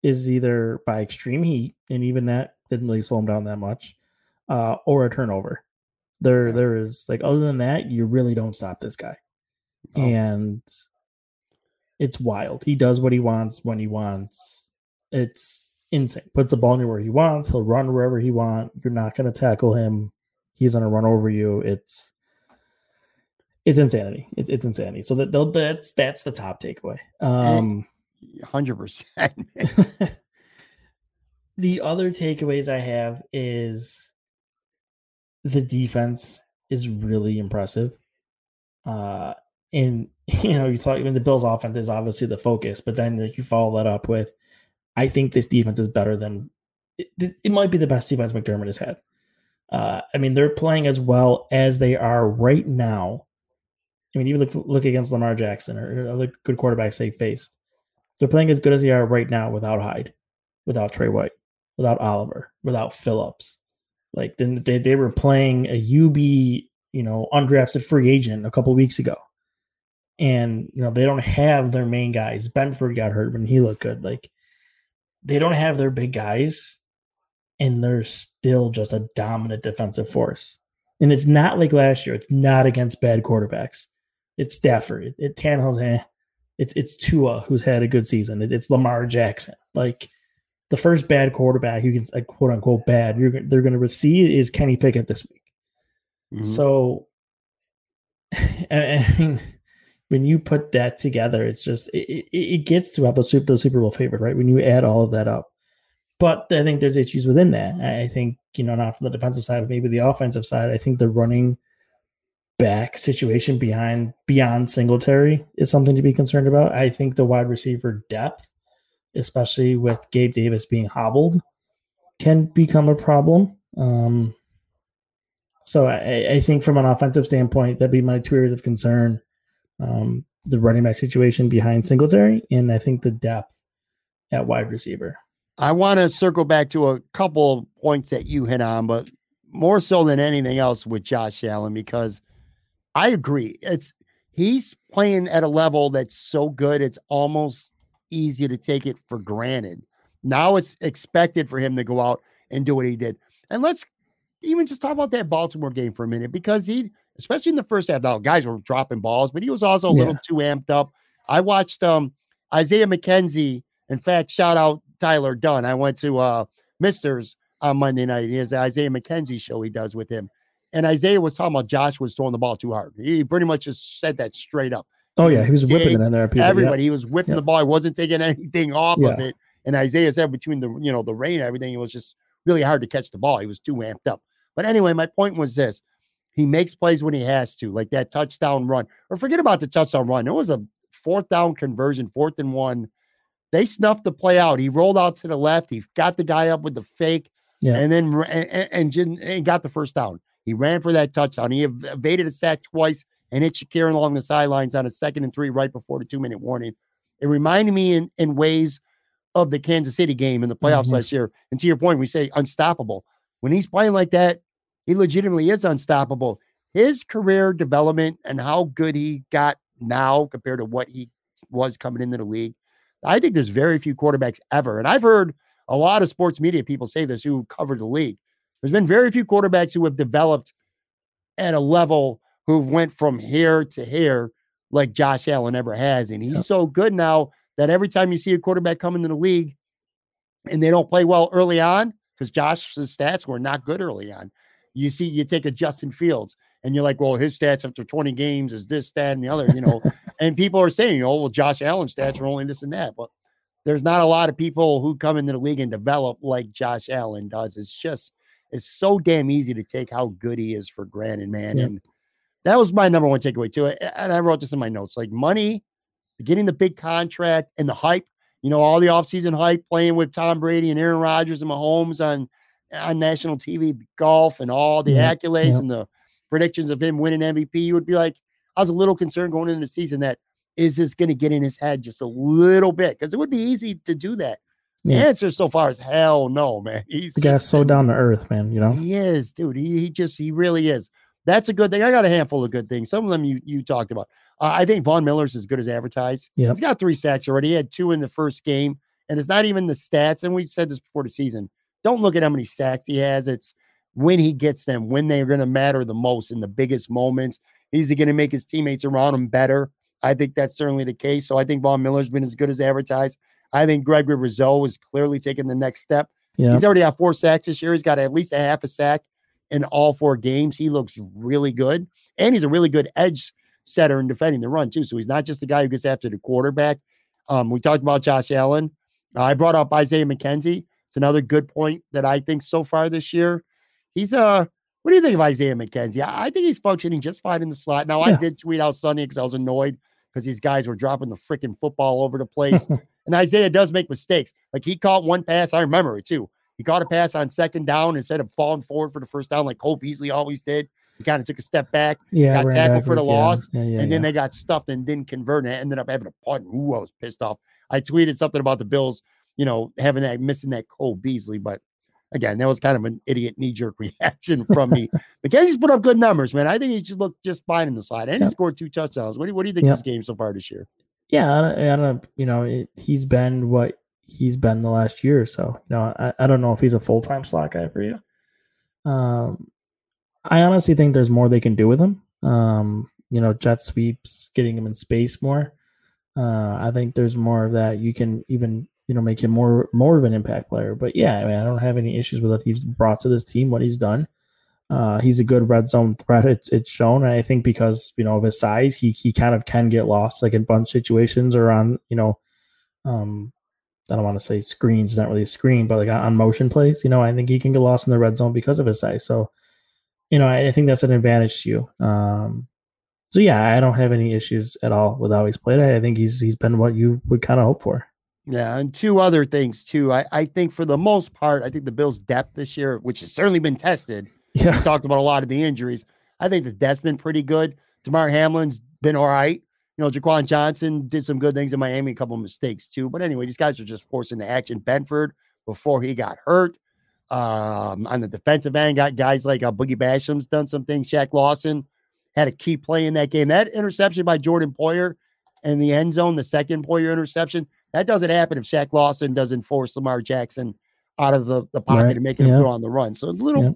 is either by extreme heat, and even that didn't really slow him down that much, uh, or a turnover. There, Yeah. there is like other than that, you really don't stop this guy, No. and it's wild. He does what he wants when he wants. It's insane. Puts the ball anywhere he wants. He'll run wherever he wants. You're not going to tackle him. He's going to run over you. It's it's insanity. It, it's insanity. So that that's that's the top takeaway. Um, Hundred percent. the other takeaways I have is the defense is really impressive. Uh, and you know, you talk. I mean, the Bills' offense is obviously the focus, but then like, you follow that up with, I think this defense is better than it, it it might be the best defense McDermott has had. Uh, I mean, they're playing as well as they are right now. I mean, even look look against Lamar Jackson or other good quarterbacks they faced. They're playing as good as they are right now without Hyde, without Trey White, without Oliver, without Phillips. Like then they, they were playing a UB, you know, undrafted free agent a couple weeks ago. And you know, they don't have their main guys. Benford got hurt when he looked good. Like they don't have their big guys, and they're still just a dominant defensive force. And it's not like last year. It's not against bad quarterbacks. It's Stafford. It, it Tannehill's eh. It's it's Tua who's had a good season. It, it's Lamar Jackson. Like the first bad quarterback who can like quote unquote bad you're they're going to receive is Kenny Pickett this week. Mhm. So, I I mean, when you put that together, it's just it, it, it gets to about the Super, the Super Bowl favorite, right? When you add all of that up, but I think there's issues within that. I I think you know not from the defensive side, but maybe the offensive side. I think the running back situation behind beyond Singletary is something to be concerned about. I think the wide receiver depth, especially with Gabe Davis being hobbled, can become a problem. Um, so I, I think from an offensive standpoint, that'd be my two areas of concern. Um, the running back situation behind Singletary, and I think the depth at wide receiver. I want to circle back to a couple of points that you hit on, but more so than anything else with Josh Allen, because I agree. It's he's playing at a level that's so good, it's almost easy to take it for granted. Now it's expected for him to go out and do what he did. And let's even just talk about that Baltimore game for a minute, because he, especially in the first half, now guys were dropping balls, but he was also a Yeah. little too amped up. I watched um Isaiah McKenzie. In fact, shout out Tyler Dunne. I went to uh Mister's on Monday night. He has the Isaiah McKenzie show he does with him. And Isaiah was talking about Josh was throwing the ball too hard. He pretty much just said that straight up. Oh yeah, he was whipping it in there. People, yeah. Everybody, he was whipping the ball. He wasn't taking anything off of it. And Isaiah said between the you know the rain and everything, it was just really hard to catch the ball. He was too amped up. But anyway, my point was this: he makes plays when he has to, like that touchdown run, or forget about the touchdown run. It was a fourth down conversion, fourth and one. They snuffed the play out. He rolled out to the left. He got the guy up with the fake, Yeah. and then and, and, and got the first down. He ran for that touchdown. He ev- evaded a sack twice and hit Shakir along the sidelines on a second and three right before the two minute warning. It reminded me in, in ways of the Kansas City game in the playoffs Mhm. last year. And to your point, we say unstoppable. When he's playing like that, he legitimately is unstoppable. His career development and how good he got now compared to what he was coming into the league, I think there's very few quarterbacks ever. And I've heard a lot of sports media people say this who cover the league. There's been very few quarterbacks who have developed at a level who've went from here to here like Josh Allen ever has. And he's so good now that every time you see a quarterback come into the league and they don't play well early on, because Josh's stats were not good early on. You see, you take a Justin Fields and you're like, well, his stats after 20 games is this, that, and the other, you know. and people are saying, oh, well, Josh Allen's stats are only this and that. But there's not a lot of people who come into the league and develop like Josh Allen does. It's just, it's so damn easy to take how good he is for granted, man. Yeah. And that was my number one takeaway too. And I wrote this in my notes like money, getting the big contract and the hype, you know, all the offseason hype playing with Tom Brady and Aaron Rodgers and Mahomes on, on national TV, golf and all the Yeah, accolades yeah. and the predictions of him winning MVP. You would be like, I was a little concerned going into the season that is this going to get in his head just a little bit? Because it would be easy to do that. The answer so far is hell no, man. He's The guy's so down to earth, man. You know. he is, dude. He, he just he really is. That's a good thing. I got a handful of good things. Some of them you you talked about. Uh, I think Von Miller's as good as advertised. Yeah, He's got three sacks already. He had two in the first game, and it's not even the stats. And we said this before the season. Don't look at how many sacks he has. It's when he gets them, when they're going to matter the most in the biggest moments. He's going to make his teammates around him better. I think that's certainly the case. So I think Von Miller's been as good as advertised. I think Gregory Rousseau is clearly taking the next step. Yeah. He's already got four sacks this year. He's got at least a half a sack in all four games. He looks really good. And he's a really good edge setter in defending the run, too. So he's not just the guy who gets after the quarterback. Um, we talked about Josh Allen. Uh, I brought up Isaiah McKenzie. It's another good point that I think so far this year. He's uh what do you think of Isaiah McKenzie? I, I think he's functioning just fine in the slot. Now I did tweet out Sunday because I was annoyed because these guys were dropping the freaking football over the place. and Isaiah does make mistakes. Like he caught one pass, I remember it too. He caught a pass on second down instead of falling forward for the first down, like Cole Beasley always did. He kind of took a step back, Yeah. got tackled for the yeah, loss, Yeah. Yeah. and then they got stuffed and didn't convert and ended up having a punt. Ooh, I was pissed off. I tweeted something about the Bills, you know, having that missing that Cole Beasley, but again, that was kind of an idiot knee jerk reaction from me. McKenzie's put up good numbers, man. I think he just looked just fine in the slide, and he scored two touchdowns. What do you, what do you think Yep. of this game so far this year? Yeah, I don't, I don't you know, it, he's been what he's been the last year or so. You know, I, I don't know if he's a full time slot guy for you. Um, I honestly think there's more they can do with him. Um, you know, jet sweeps, getting him in space more. Uh, I think there's more of that. You can even you know make him more more of an impact player. But yeah, I mean, I don't have any issues with what he's brought to this team, what he's done. Uh, he's a good red zone threat. It's, it's shown. And I think because you know of his size, he he kind of can get lost like in bunch situations or on you know, um, I don't want to say screens, not really a screen, but like on, on motion plays. You know, I think he can get lost in the red zone because of his size. So, you know, I, I think that's an advantage to you. Um, so yeah, I don't have any issues at all with how he's played. I think he's he's been what you would kind of hope for. Yeah, and two other things too. I, I think for the most part, I think the Bills' depth this year, which has certainly been tested, Yeah, we talked about a lot of the injuries. I think that that's been pretty good. Damar Hamlin's been all right. You know, Jaquan Johnson did some good things in Miami, a couple of mistakes too. But anyway, these guys are just forcing the action. Benford, before he got hurt, um, on the defensive end, got guys like uh, Boogie Basham's done some things. Shaq Lawson had a key play in that game. That interception by Jordan Poyer in the end zone, the second Poyer interception, that doesn't happen if Shaq Lawson doesn't force Lamar Jackson out of the, the pocket Right, and make him yeah. throw on the run. So a little Yeah.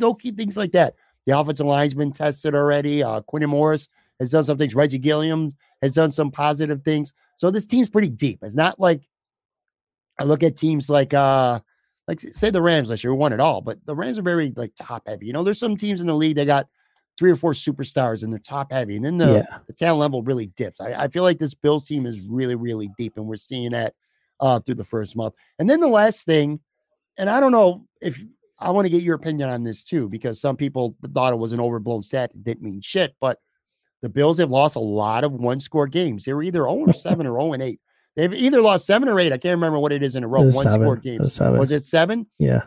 No key things like that. The offensive line's been tested already. Uh, Quinn Morris has done some things. Reggie Gilliam has done some positive things. So this team's pretty deep. It's not like I look at teams like uh like say the Rams last year won it all, but the Rams are very like top heavy. You know, there's some teams in the league that got three or four superstars and they're top heavy, and then the, yeah, the talent level really dips. I, I feel like this Bills team is really, really deep, and we're seeing that uh through the first month. And then the last thing, and I don't know if I want to get your opinion on this too, because some people thought it was an overblown stat. It didn't mean shit, but the Bills have lost a lot of one score games. They were either 0 or 7 or 0 8. They've either lost seven or eight. I can't remember what it is in a row. One seven. score games. was. Was it seven? yeah,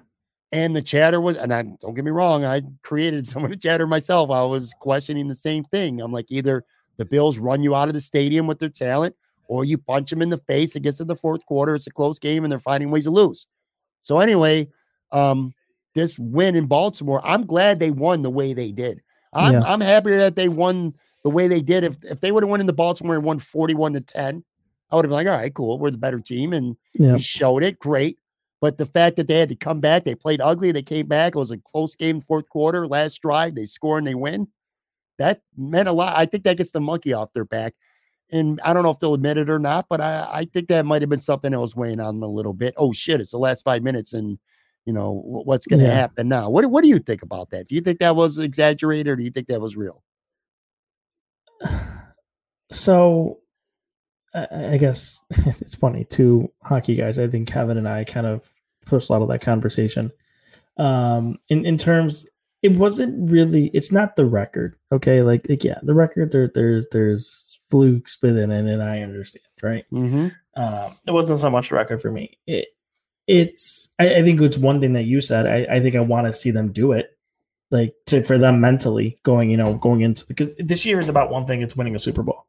And the chatter was, and I don't get me wrong, I created some of the chatter myself. I was questioning the same thing. I'm like, either the Bills run you out of the stadium with their talent, or you punch them in the face. It gets to the fourth quarter. It's a close game, and they're finding ways to lose. So anyway, um, this win in Baltimore, I'm glad they won the way they did. I'm Yeah. I'm happier that they won the way they did. If if they would have won in the Baltimore and won 41 to 10, I would have been like, all right, cool. We're the better team. And yeah, he showed it. Great. But the fact that they had to come back, they played ugly. They came back. It was a close game, fourth quarter, last drive. They score and they win. that meant a lot. I think that gets the monkey off their back. And I don't know if they'll admit it or not, but I, I think that might have been something that was weighing on them a little bit. Oh shit, it's the last five minutes, and you know what's going to Yeah. happen now. What what do you think about that? Do you think that was exaggerated, or do you think that was real? so I, I guess it's funny two hockey guys i think kevin and i kind of pushed a lot of that conversation um in in terms it wasn't really it's not the record okay like, like yeah the record there there's there's flukes within it and i understand right Mm-hmm. um, it wasn't so much the record for me. It, it's I, I think it's one thing that you said. I, I think I want to see them do it, like to for them mentally going, you know, going into because this year is about one thing. It's winning a Super Bowl.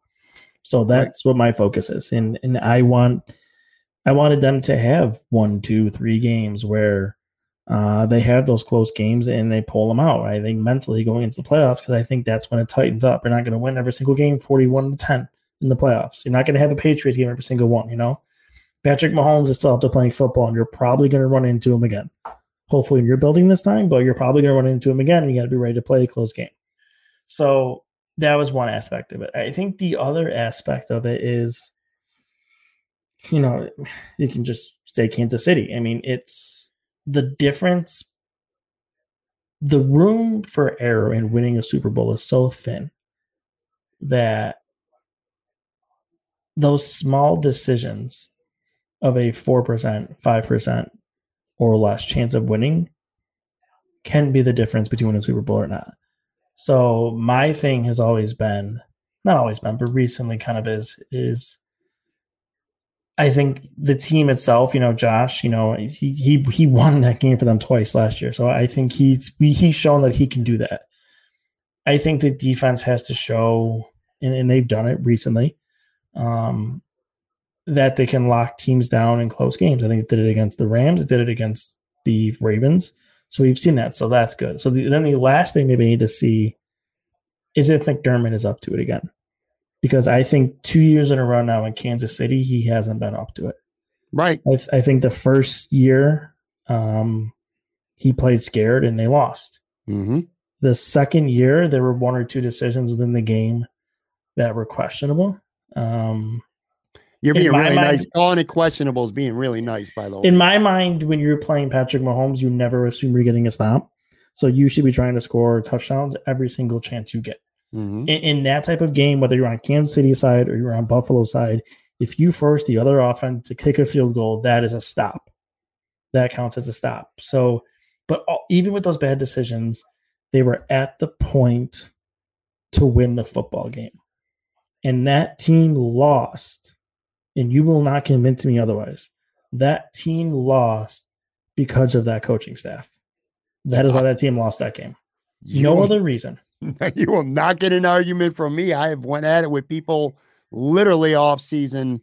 So that's what my focus is, and and I want I wanted them to have one, two, three games where uh, they have those close games and they pull them out. I think mentally going into the playoffs because I think that's when it tightens up. You're not going to win every single game, forty-one to ten in the playoffs. You're not going to have a Patriots game every single one. You know, Patrick Mahomes is still out there playing football, and you're probably going to run into him again. Hopefully, in your building this time, but you're probably going to run into him again, and you got to be ready to play a close game. So that was one aspect of it. I think the other aspect of it is, you know, you can just say Kansas City. I mean, it's the difference. The room for error in winning a Super Bowl is so thin that those small decisions of a 4%, 5%, or less chance of winning can be the difference between winning a Super Bowl or not. So my thing has always been, not always been, but recently kind of is, is I think the team itself, you know, Josh, you know, he he he won that game for them twice last year. So I think he's he's shown that he can do that. I think the defense has to show, and, and they've done it recently, um, that they can lock teams down in close games. I think it did it against the Rams. It did it against the Ravens. So we've seen that. So that's good. So the, then the last thing maybe we need to see is if McDermott is up to it again. Because I think two years in a row now in Kansas City, he hasn't been up to it. Right. I, th- I think the first year um, he played scared and they lost. Mm-hmm. The second year, there were one or two decisions within the game that were questionable. Um, You're being really mind- nice. Calling it questionable is being really nice, by the way. in my mind, when you're playing Patrick Mahomes, you never assume you're getting a stop. So you should be trying to score touchdowns every single chance you get. Mhm. in, in that type of game, whether you're on Kansas City side or you're on Buffalo side, if you force the other offense to kick a field goal, that is a stop. That counts as a stop. So, but all- even with those bad decisions, they were at the point to win the football game. And that team lost. And you will not convince me otherwise. That team lost because of that coaching staff. That is why that team lost that game. You No other reason. you will not get an argument from me. I have went at it with people literally off season,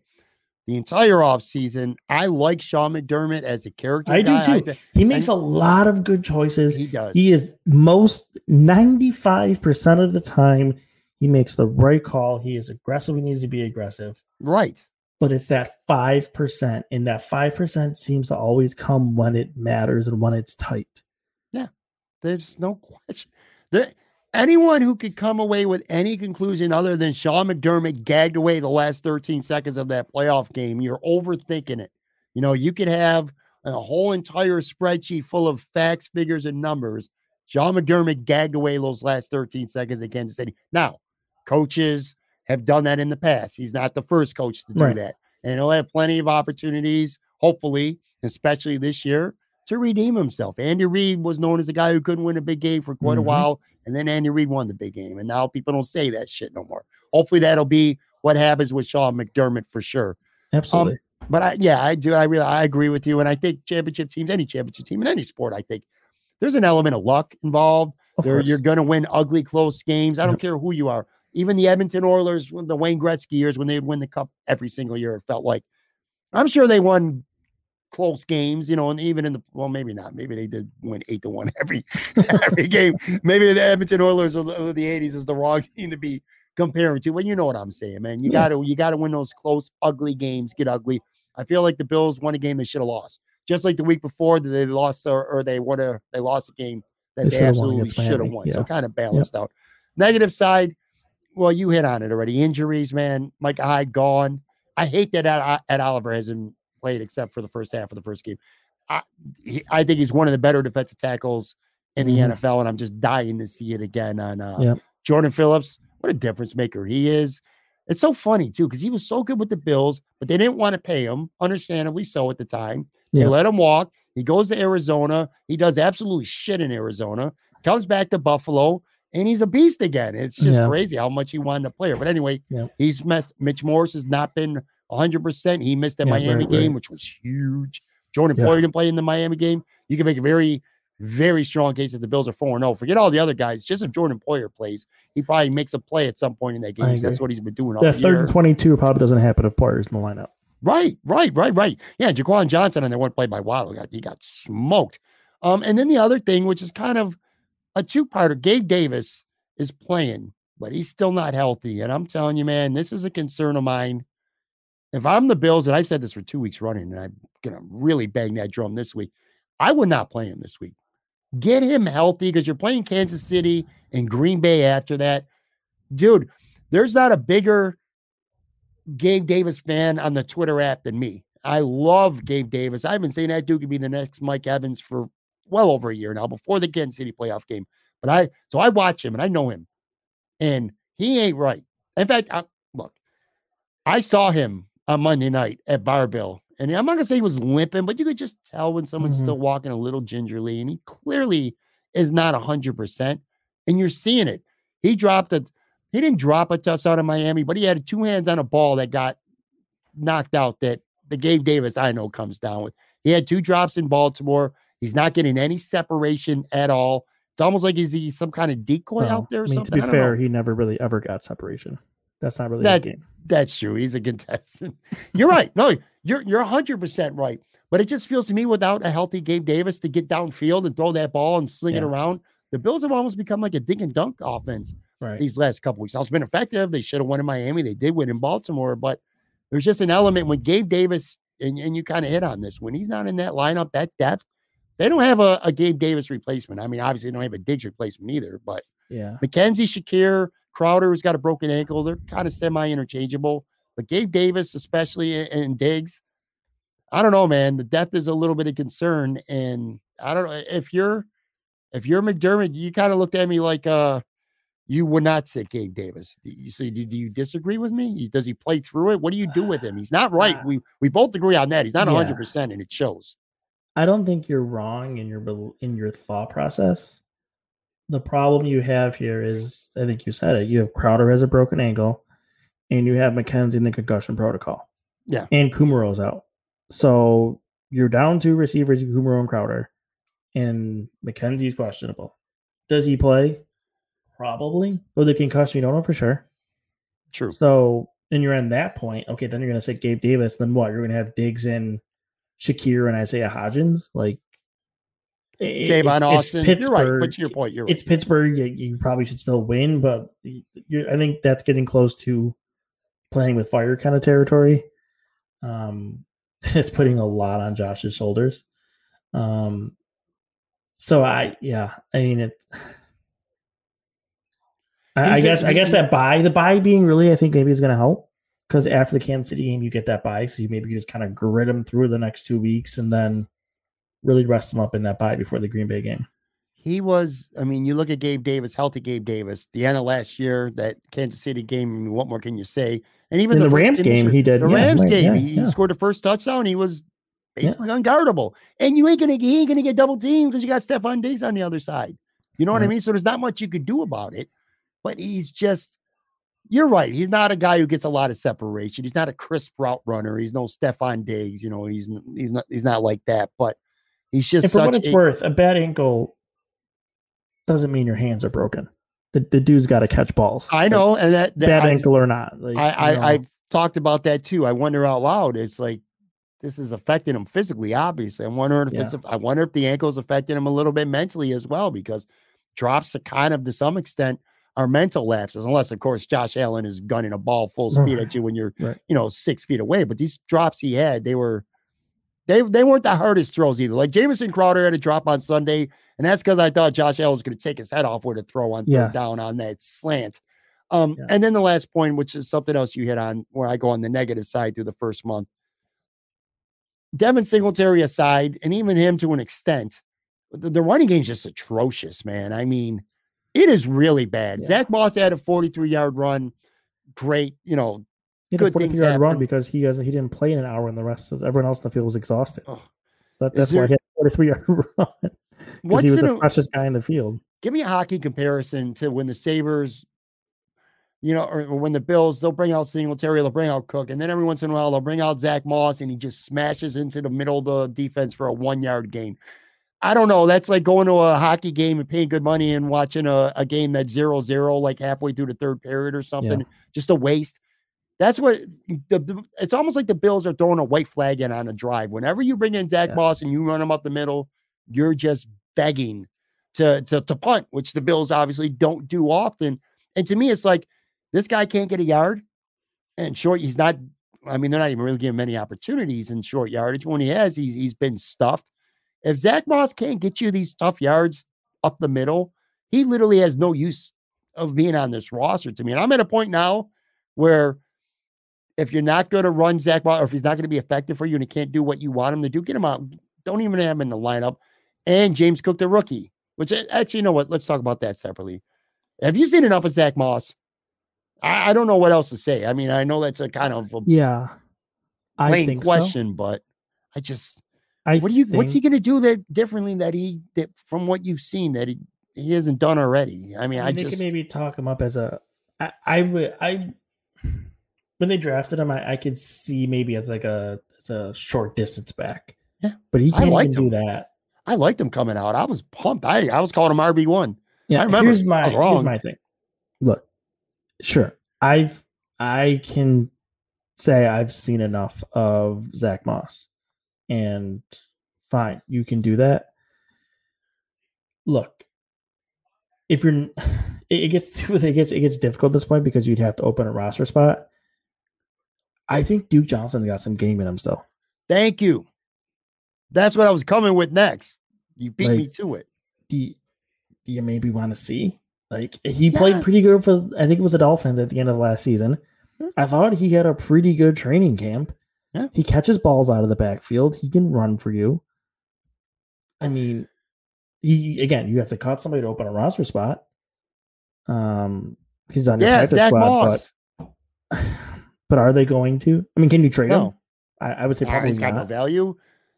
the entire off season. I like Sean McDermott as a character. I do guy. too. He makes a lot of good choices. he does. He is most 95% of the time, he makes the right call. He is aggressive. He needs to be aggressive. right. But it's that 5%. And that 5% seems to always come when it matters and when it's tight. Yeah. There's no question. There, anyone who could come away with any conclusion other than Sean McDermott gagged away the last 13 seconds of that playoff game, you're overthinking it. You know, you could have a whole entire spreadsheet full of facts, figures, and numbers. Sean McDermott gagged away those last 13 seconds at Kansas City. Now, coaches have done that in the past. He's not the first coach to do Right. that. And he'll have plenty of opportunities, hopefully, especially this year, to redeem himself. Andy Reid was known as a guy who couldn't win a big game for quite a Mhm. while, and then Andy Reid won the big game. And now people don't say that shit no more. Hopefully, that'll be what happens with Sean McDermott for sure. Absolutely. But I, yeah, I do. I really, I agree with you. And I think championship teams, any championship team in any sport, I think there's an element of luck involved. There, you're going to win ugly, close games. I don't care who you are. Even the Edmonton Oilers, when the Wayne Gretzky years, when they would win the cup every single year, it felt like. I'm sure they won close games, you know, and even in the well, maybe not. Maybe they did win eight to one every every game. Maybe the Edmonton Oilers of the, 80s is the wrong team to be comparing to. But you know what I'm saying, man. You Yeah. gotta you gotta win those close, ugly games, get ugly. I feel like the Bills won a game they should have lost. Just like the week before that they lost or, or they won a they lost a game that They they, should have won absolutely should have won. So kind of balanced out. Negative side, well, you hit on it already. Injuries, man. Micah Hyde gone. I hate that Ed, Ed Oliver hasn't played except for the first half of the first game. I, he, I think he's one of the better defensive tackles in the Mhm. NFL, and I'm just dying to see it again on uh, Yep. Jordan Phillips. What a difference maker he is. It's so funny too because he was so good with the Bills, but they didn't want to pay him, understandably so at the time. They Yeah. let him walk. He goes to Arizona. He does absolutely shit in Arizona. Comes back to Buffalo, and he's a beast again. It's just Yeah. crazy how much he wanted to play her. But anyway, Yeah. he's messed. Mitch Morse has not been 100. percent He missed that Yeah, Miami right, game, right. which was huge. Jordan Yeah. Poyer didn't play in the Miami game. You can make a very, very strong case that the Bills are 4 0. Forget all the other guys. Just if Jordan Poyer plays, he probably makes a play at some point in that game. That's what he's been doing all That third year. and 22 probably doesn't happen if Poyer's in the lineup. Right, right, right, right. Yeah, Jaquan Johnson on that one play by Waddle got he got smoked. Um, and then the other thing, which is kind of a two-parter, Gabe Davis is playing, but he's still not healthy. And I'm telling you, man, this is a concern of mine. If I'm the Bills, and I've said this for two weeks running, and I'm gonna really bang that drum this week, I would not play him this week. Get him healthy because you're playing Kansas City and Green Bay after that. Dude, there's not a bigger Gabe Davis fan on the Twitter app than me. I love Gabe Davis. I've been saying that dude could be the next Mike Evans for well over a year now before the Kansas City playoff game. But I so I watch him and I know him, and he ain't right. In fact, I, look, I saw him on Monday night at Barbill, and I'm not gonna say he was limping, but you could just tell when someone's Mhm. still walking a little gingerly, and he clearly is not hundred percent. And you're seeing it. He dropped a he didn't drop a touchdown in Miami, but he had two hands on a ball that got knocked out that the Gabe Davis I know comes down with. He had two drops in Baltimore. He's not getting any separation at all. It's almost like he's, he's some kind of decoy out there or I mean, something. to be don't know. fair, he never really ever got separation. That's not really That- his game. That's true. He's a contestant. You're right. No, you're you're 100% right. But it just feels to me without a healthy Gabe Davis to get downfield and throw that ball and sling it around, the Bills have almost become like a dink and dunk offense Right. these last couple weeks. Now it's been effective. They should have won in Miami. They did win in Baltimore, but there's just an element when Gabe Davis and, and you kind of hit on this when he's not in that lineup, that depth, they don't have a, a Gabe Davis replacement. I mean, obviously they don't have a Diggs replacement either, but Yeah. McKenzie, Shakir, Crowder, who's got a broken ankle, they're kind of semi-interchangeable. But Gabe Davis, especially and, and Diggs, I don't know, man. The depth is a little bit of concern, and I don't know if you're if you're McDermott, you kind of looked at me like uh you would not sit Gabe Davis. Do you see? Do, do you disagree with me? Does he play through it? What do you do with him? He's not right. Uh, We we both agree on that. He's not yeah. hundred percent, and it shows. I don't think you're wrong in your in your thought process. The problem you have here is, I think you said it. You have Crowder has a broken ankle, and you have McKenzie in the concussion protocol. Yeah. and Kumerow's out. So you're down two receivers, Kumaro and Crowder, and McKenzie's questionable. Does he play? Probably. With the concussion, you don't know for sure. True. So, and you're on that point. Okay, then you're going to say Gabe Davis. Then what? You're going to have Diggs and Shakir and Isaiah Hodgins. Like, it- Javon it's- it's Austin. You're right. But Pittsburgh. to your point, you're right. It's Pittsburgh. You, you probably should still win, but you I think that's getting close to playing with fire kind of territory. Um, it's putting a lot on Josh's shoulders. Um, so I, yeah, I mean it. I, I guess I guess that bye the bye being really I think maybe is going to help because after the Kansas City game you get that bye, so you maybe just kind of grit them through the next two weeks and then really rest them up in that bye before the Green Bay game. he was, I mean, you look at Gabe Davis, healthy Gabe Davis, the end of last year, that Kansas City game. I mean, what more can you say? And even the first- Rams game, he did. The yeah, Rams right, game, yeah, he yeah. scored the first touchdown. He was basically unguardable, and you ain't gonna he ain't gonna get double teamed because you got Stefon Diggs on the other side. You know what I mean? So there's not much you could do about it. But he's just, you're right. He's not a guy who gets a lot of separation. He's not a crisp route runner. He's no Stefon Diggs. You know, he's he's not he's not like that. But he's just And for what it's a, worth, a bad ankle doesn't mean your hands are broken. The, the dude's got to catch balls. I Like, know, and that, that bad I, ankle or not. Like, I, I I've talked about that too. I wonder out loud. It's like this is affecting him physically. Obviously, I wonder wondering if it's. I wonder if the ankle is affecting him a little bit mentally as well because drops are kind of to some extent are mental lapses, unless of course Josh Allen is gunning a ball full speed at you when you're Right. you know six feet away. But these drops he had, they were. They, they weren't the hardest throws either. Like Jamison Crowder had a drop on Sunday, And that's because I thought Josh Allen was going to take his head off with a throw on third Yes. down on that slant. Um, Yeah. And then the last point, which is something else you hit on, where I go on the negative side through the first month. Devin Singletary aside, and even him to an extent, the, the running game's just atrocious, man. I mean, it is really bad. Yeah. Zach Moss had a 43 yard run. Great, you know, He had Good a 43 things yard run because he has he didn't play in an hour and the rest of everyone else in the field was exhausted. Ugh. So that, that's why he had a 43 yard run. Because what's he was the a- freshest guy in the field. give me a hockey comparison to when the Sabres, you know, or, or when the Bills, they'll bring out Singletary, they'll bring out Cook, and then every once in a while they'll bring out Zach Moss and he just smashes into the middle of the defense for a one yard gain. I don't know. That's like going to a hockey game and paying good money and watching a, a game that's zero zero, like halfway through the third period or something. Just a waste. That's what the, the- it's almost like the Bills are throwing a white flag in on a drive. Whenever you bring in Zach Yeah. Moss and you run him up the middle, you're just begging to, to to punt, which the Bills obviously don't do often. And to me, it's like this guy can't get a yard and short. He's not. I mean, they're not even really giving him many opportunities in short yardage. When he has, he's he's been stuffed. If Zach Moss can't get you these tough yards up the middle, he literally has no use of being on this roster to me. And I'm at a point now where if you're not going to run Zach Moss, or if he's not going to be effective for you and he can't do what you want him to do, get him out. Don't even have him in the lineup. And James Cook, the rookie, which uh, actually, you know what? Let's talk about that separately. Have you seen enough of Zach Moss? I, I don't know what else to say. I mean, I know that's a kind of a Yeah. I think so. question, but I just I what do you what's he going to do that differently that he that from what you've seen that he he hasn't done already? I mean, I, I mean, just maybe talk him up as a. I, I would. I when they drafted him, I, I could see maybe as like a as a short distance back. Yeah, but he can't even do that. I liked him coming out. I was pumped. I I was calling him RB one. Yeah, I remember. here's my here's my thing. Look, sure, I've I can say I've seen enough of Zach Moss, and fine, you can do that. Look, if you're, it, gets too it gets it gets difficult at this point because you'd have to open a roster spot. I think Duke Johnson's got some game in him still. Thank you. That's what I was coming with next. You beat me to it. Do you, do you maybe want to see? Like he Yeah. played pretty good for I think it was the Dolphins at the end of last season. Hmm. I thought he had a pretty good training camp. Yeah. He catches balls out of the backfield. He can run for you. I mean, he again, you have to cut somebody to open a roster spot. Um, he's on your Yeah, practice Zach squad, Moss. but but are they going to? I mean, can you trade him? I, I would say probably he's got no value.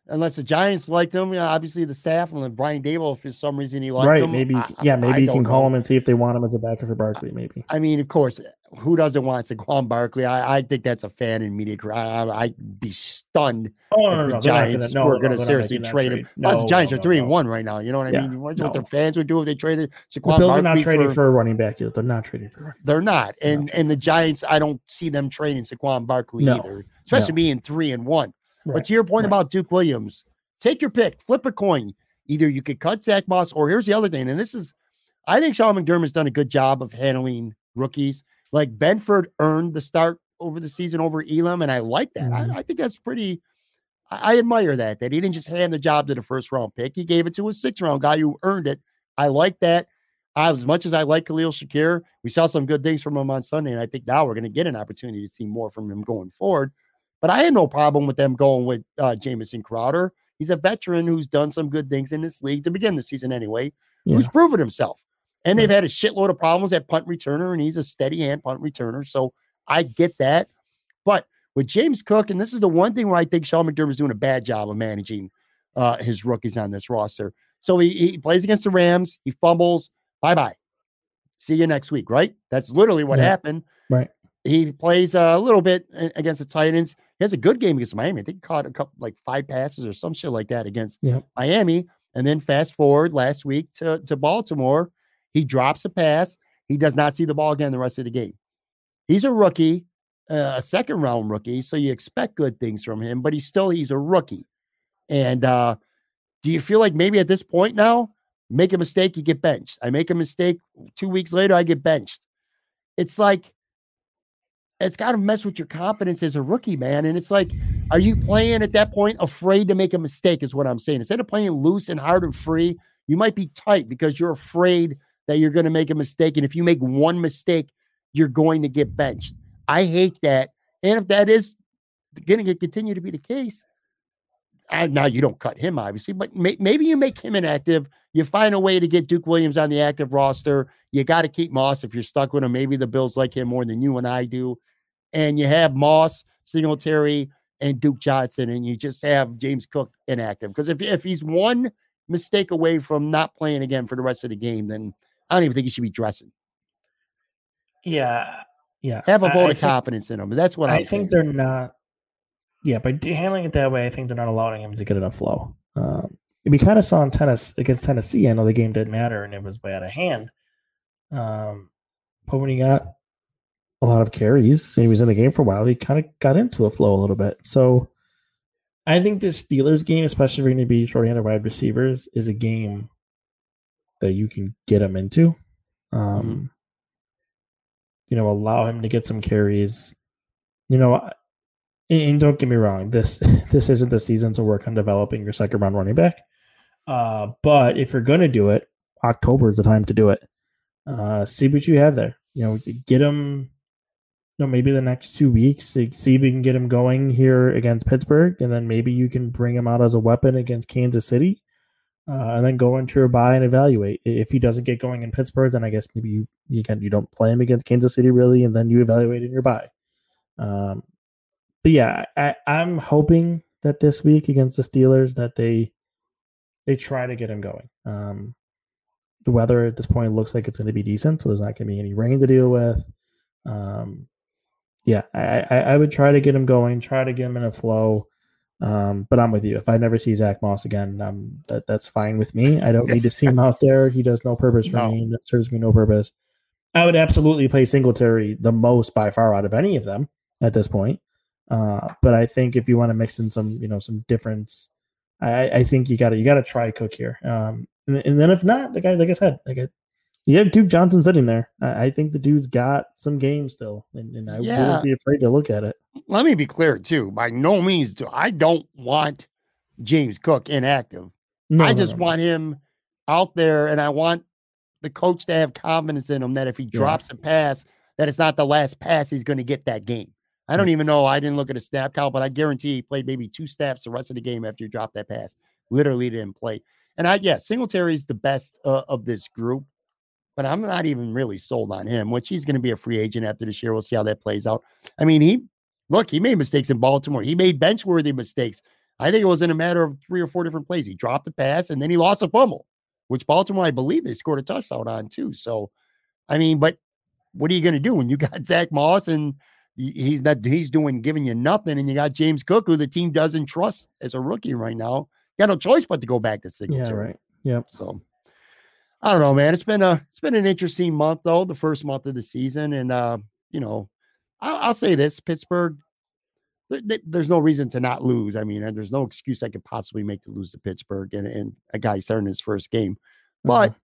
Unless the Giants liked him, yeah, obviously the staff and then Brian Daboll, if for some reason he liked Right? him, Maybe, I- yeah, I maybe you can call know. him and see if they want him as a backup for Barkley. Maybe. I mean, of course, who doesn't want Saquon Barkley? I, I think that's a fan in media. I, I, I'd be stunned Oh if the Giants were going to seriously trade him. Plus, the Giants are three and one right now. You know what I Yeah, mean? Imagine what no. their fans would do if they traded The Saquon Bills are not trading for, for, a running back. yet. They're not trading for. running- They're not, They're and not and the Giants, I don't see them trading Saquon Barkley No, either, especially being three and one. But to your point right. about Duke Williams, take your pick, flip a coin. Either you could cut Zach Moss, or here's the other thing, and this is, I think Sean McDermott's done a good job of handling rookies. Like Benford earned the start over the season over Elam, and I like that. Mhm. I, I think that's pretty. I, I admire that that he didn't just hand the job to the first round pick; he gave it to a six round guy who earned it. I like that. I, as much as I like Khalil Shakir, we saw some good things from him on Sunday, and I think now we're going to get an opportunity to see more from him going forward. But I had no problem with them going with uh, Jamison Crowder. He's a veteran who's done some good things in this league to begin the season anyway, Yeah. who's proven himself. And they've had a shitload of problems at punt returner, and he's a steady hand punt returner. So I get that. But with James Cook, and this is the one thing where I think Sean McDermott's doing a bad job of managing uh, his rookies on this roster. So he, he plays against the Rams, he fumbles, bye bye. See you next week, right? That's literally what Yeah. happened. Right. He plays a little bit against the Titans. He has a good game against Miami. I think he caught a couple like five passes or some shit like that against Yep. Miami. And then fast forward last week to, to Baltimore, he drops a pass. He does not see the ball again the rest of the game. He's a rookie, uh, a second round rookie, so you expect good things from him, but he's still he's a rookie. And uh, do you feel like maybe at this point now, make a mistake, you get benched? I make a mistake two weeks later, I get benched. It's like it's got to mess with your confidence as a rookie, man. And it's like, are you playing at that point afraid to make a mistake? Is what I'm saying. Instead of playing loose and hard and free, You might be tight because you're afraid that you're going to make a mistake. And if you make one mistake, you're going to get benched. I hate that. And if that is going to continue to be the case, I, now you don't cut him, obviously, but may, maybe you make him inactive. You find a way to get Duke Williams on the active roster. You got to keep Moss if you're stuck with him. Maybe the Bills like him more than you and I do. And you have Moss, Singletary, and Duke Johnson, and you just have James Cook inactive. Because if, if he's one mistake away from not playing again for the rest of the game, then I don't even think he should be dressing. Yeah. Yeah. Have a vote I, of confidence in him. That's what I'm I think saying. they're not. Yeah, by handling it that way, I think they're not allowing him to get enough flow. Um, we kind of saw in tennis against Tennessee. I know the game didn't matter and it was way out of hand. Um, but when he got a lot of carries and he was in the game for a while, he kind of got into a flow a little bit. So I think this Steelers game, especially if you're going to be short-handed wide receivers, is a game that you can get him into. Um, You know, allow him to get some carries. You know, I- and, don't get me wrong, this this isn't the season to work on developing your second round running back. Uh, but if you're gonna do it, October is the time to do it. Uh, see what you have there. You know, get him. You know, maybe the next two weeks, see if you can get him going here against Pittsburgh, and then maybe you can bring him out as a weapon against Kansas City, uh, and then go into your bye and evaluate. If he doesn't get going in Pittsburgh, then I guess maybe you you can you don't play him against Kansas City really, and then you evaluate in your bye. Um, but yeah, I, I'm hoping that this week against the Steelers that they they try to get him going. Um, the weather at this point looks like it's going to be decent, so there's not going to be any rain to deal with. Um, yeah, I, I, I would try to get him going, try to get him in a flow. Um, but I'm with you. If I never see Zach Moss again, um, that that's fine with me. I don't need to see him out there. He does no purpose for No. me. That serves me no purpose. I would absolutely play Singletary the most by far out of any of them at this point. Uh, but I think if you want to mix in some, you know, some difference, I, I think you got to you got to try Cook here. Um, and, and then if not, the guy, like I said, like I, you have Duke Johnson sitting there. I, I think the dude's got some game still, and, and I Yeah. wouldn't be afraid to look at it. Let me be clear too. By no means do I don't want James Cook inactive. No, I just no, no. want him out there, and I want the coach to have confidence in him that if he Yeah. drops a pass, that it's not the last pass he's going to get that game. I don't even know. I didn't look at a snap count, but I guarantee he played maybe two snaps the rest of the game after he dropped that pass. Literally didn't play. And I, yeah, Singletary's the best uh, of this group, but I'm not even really sold on him, which he's going to be a free agent after this year. We'll see how that plays out. I mean, he, look, he made mistakes in Baltimore. He made bench worthy mistakes. I think it was in a matter of three or four different plays. He dropped the pass and then he lost a fumble, which Baltimore, I believe, they scored a touchdown on too. So, I mean, but what are you going to do when you got Zach Moss and he's not he's doing giving you nothing, and you got James Cook, who the team doesn't trust as a rookie right now? You got no choice but to go back to Singletary. Yeah, right. Yep. So I don't know, man. It's been a it's been an interesting month though, the first month of the season, and uh, you know, I'll, I'll say this: Pittsburgh. th- th- There's no reason to not lose. I mean, and there's no excuse I could possibly make to lose to Pittsburgh and, and a guy starting his first game. But Mhm.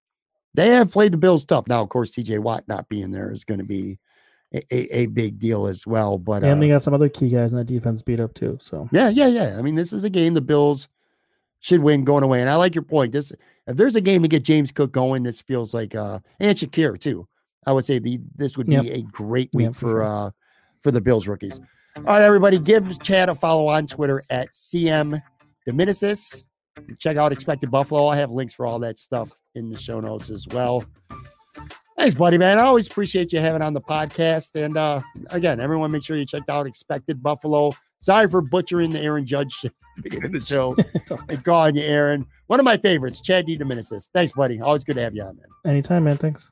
they have played the Bills tough. Now, of course, TJ Watt not being there is going to be a, a, big deal as well. But and uh, they got some other key guys in that defense beat up too. So yeah, yeah, yeah. I mean, this is a game the Bills should win going away. And I like your point. This if there's a game to get James Cook going, this feels like uh and Shakir too. I would say the this would be Yep. a great week Yep, for for sure. uh for the Bills rookies. All right, everybody, give Chad a follow on Twitter at CM DeDominicis. Check out Expected Buffalo. I have links for all that stuff in the show notes as well. Thanks, buddy, man. I always appreciate you having on the podcast. And uh again, everyone make sure you check out Expected Buffalo. Sorry for butchering the Aaron Judge shit at the beginning of the show. it's all right. and calling you Aaron. One of my favorites, Chad DeDominicis. Thanks, buddy. Always good to have you on, man. anytime, man. Thanks.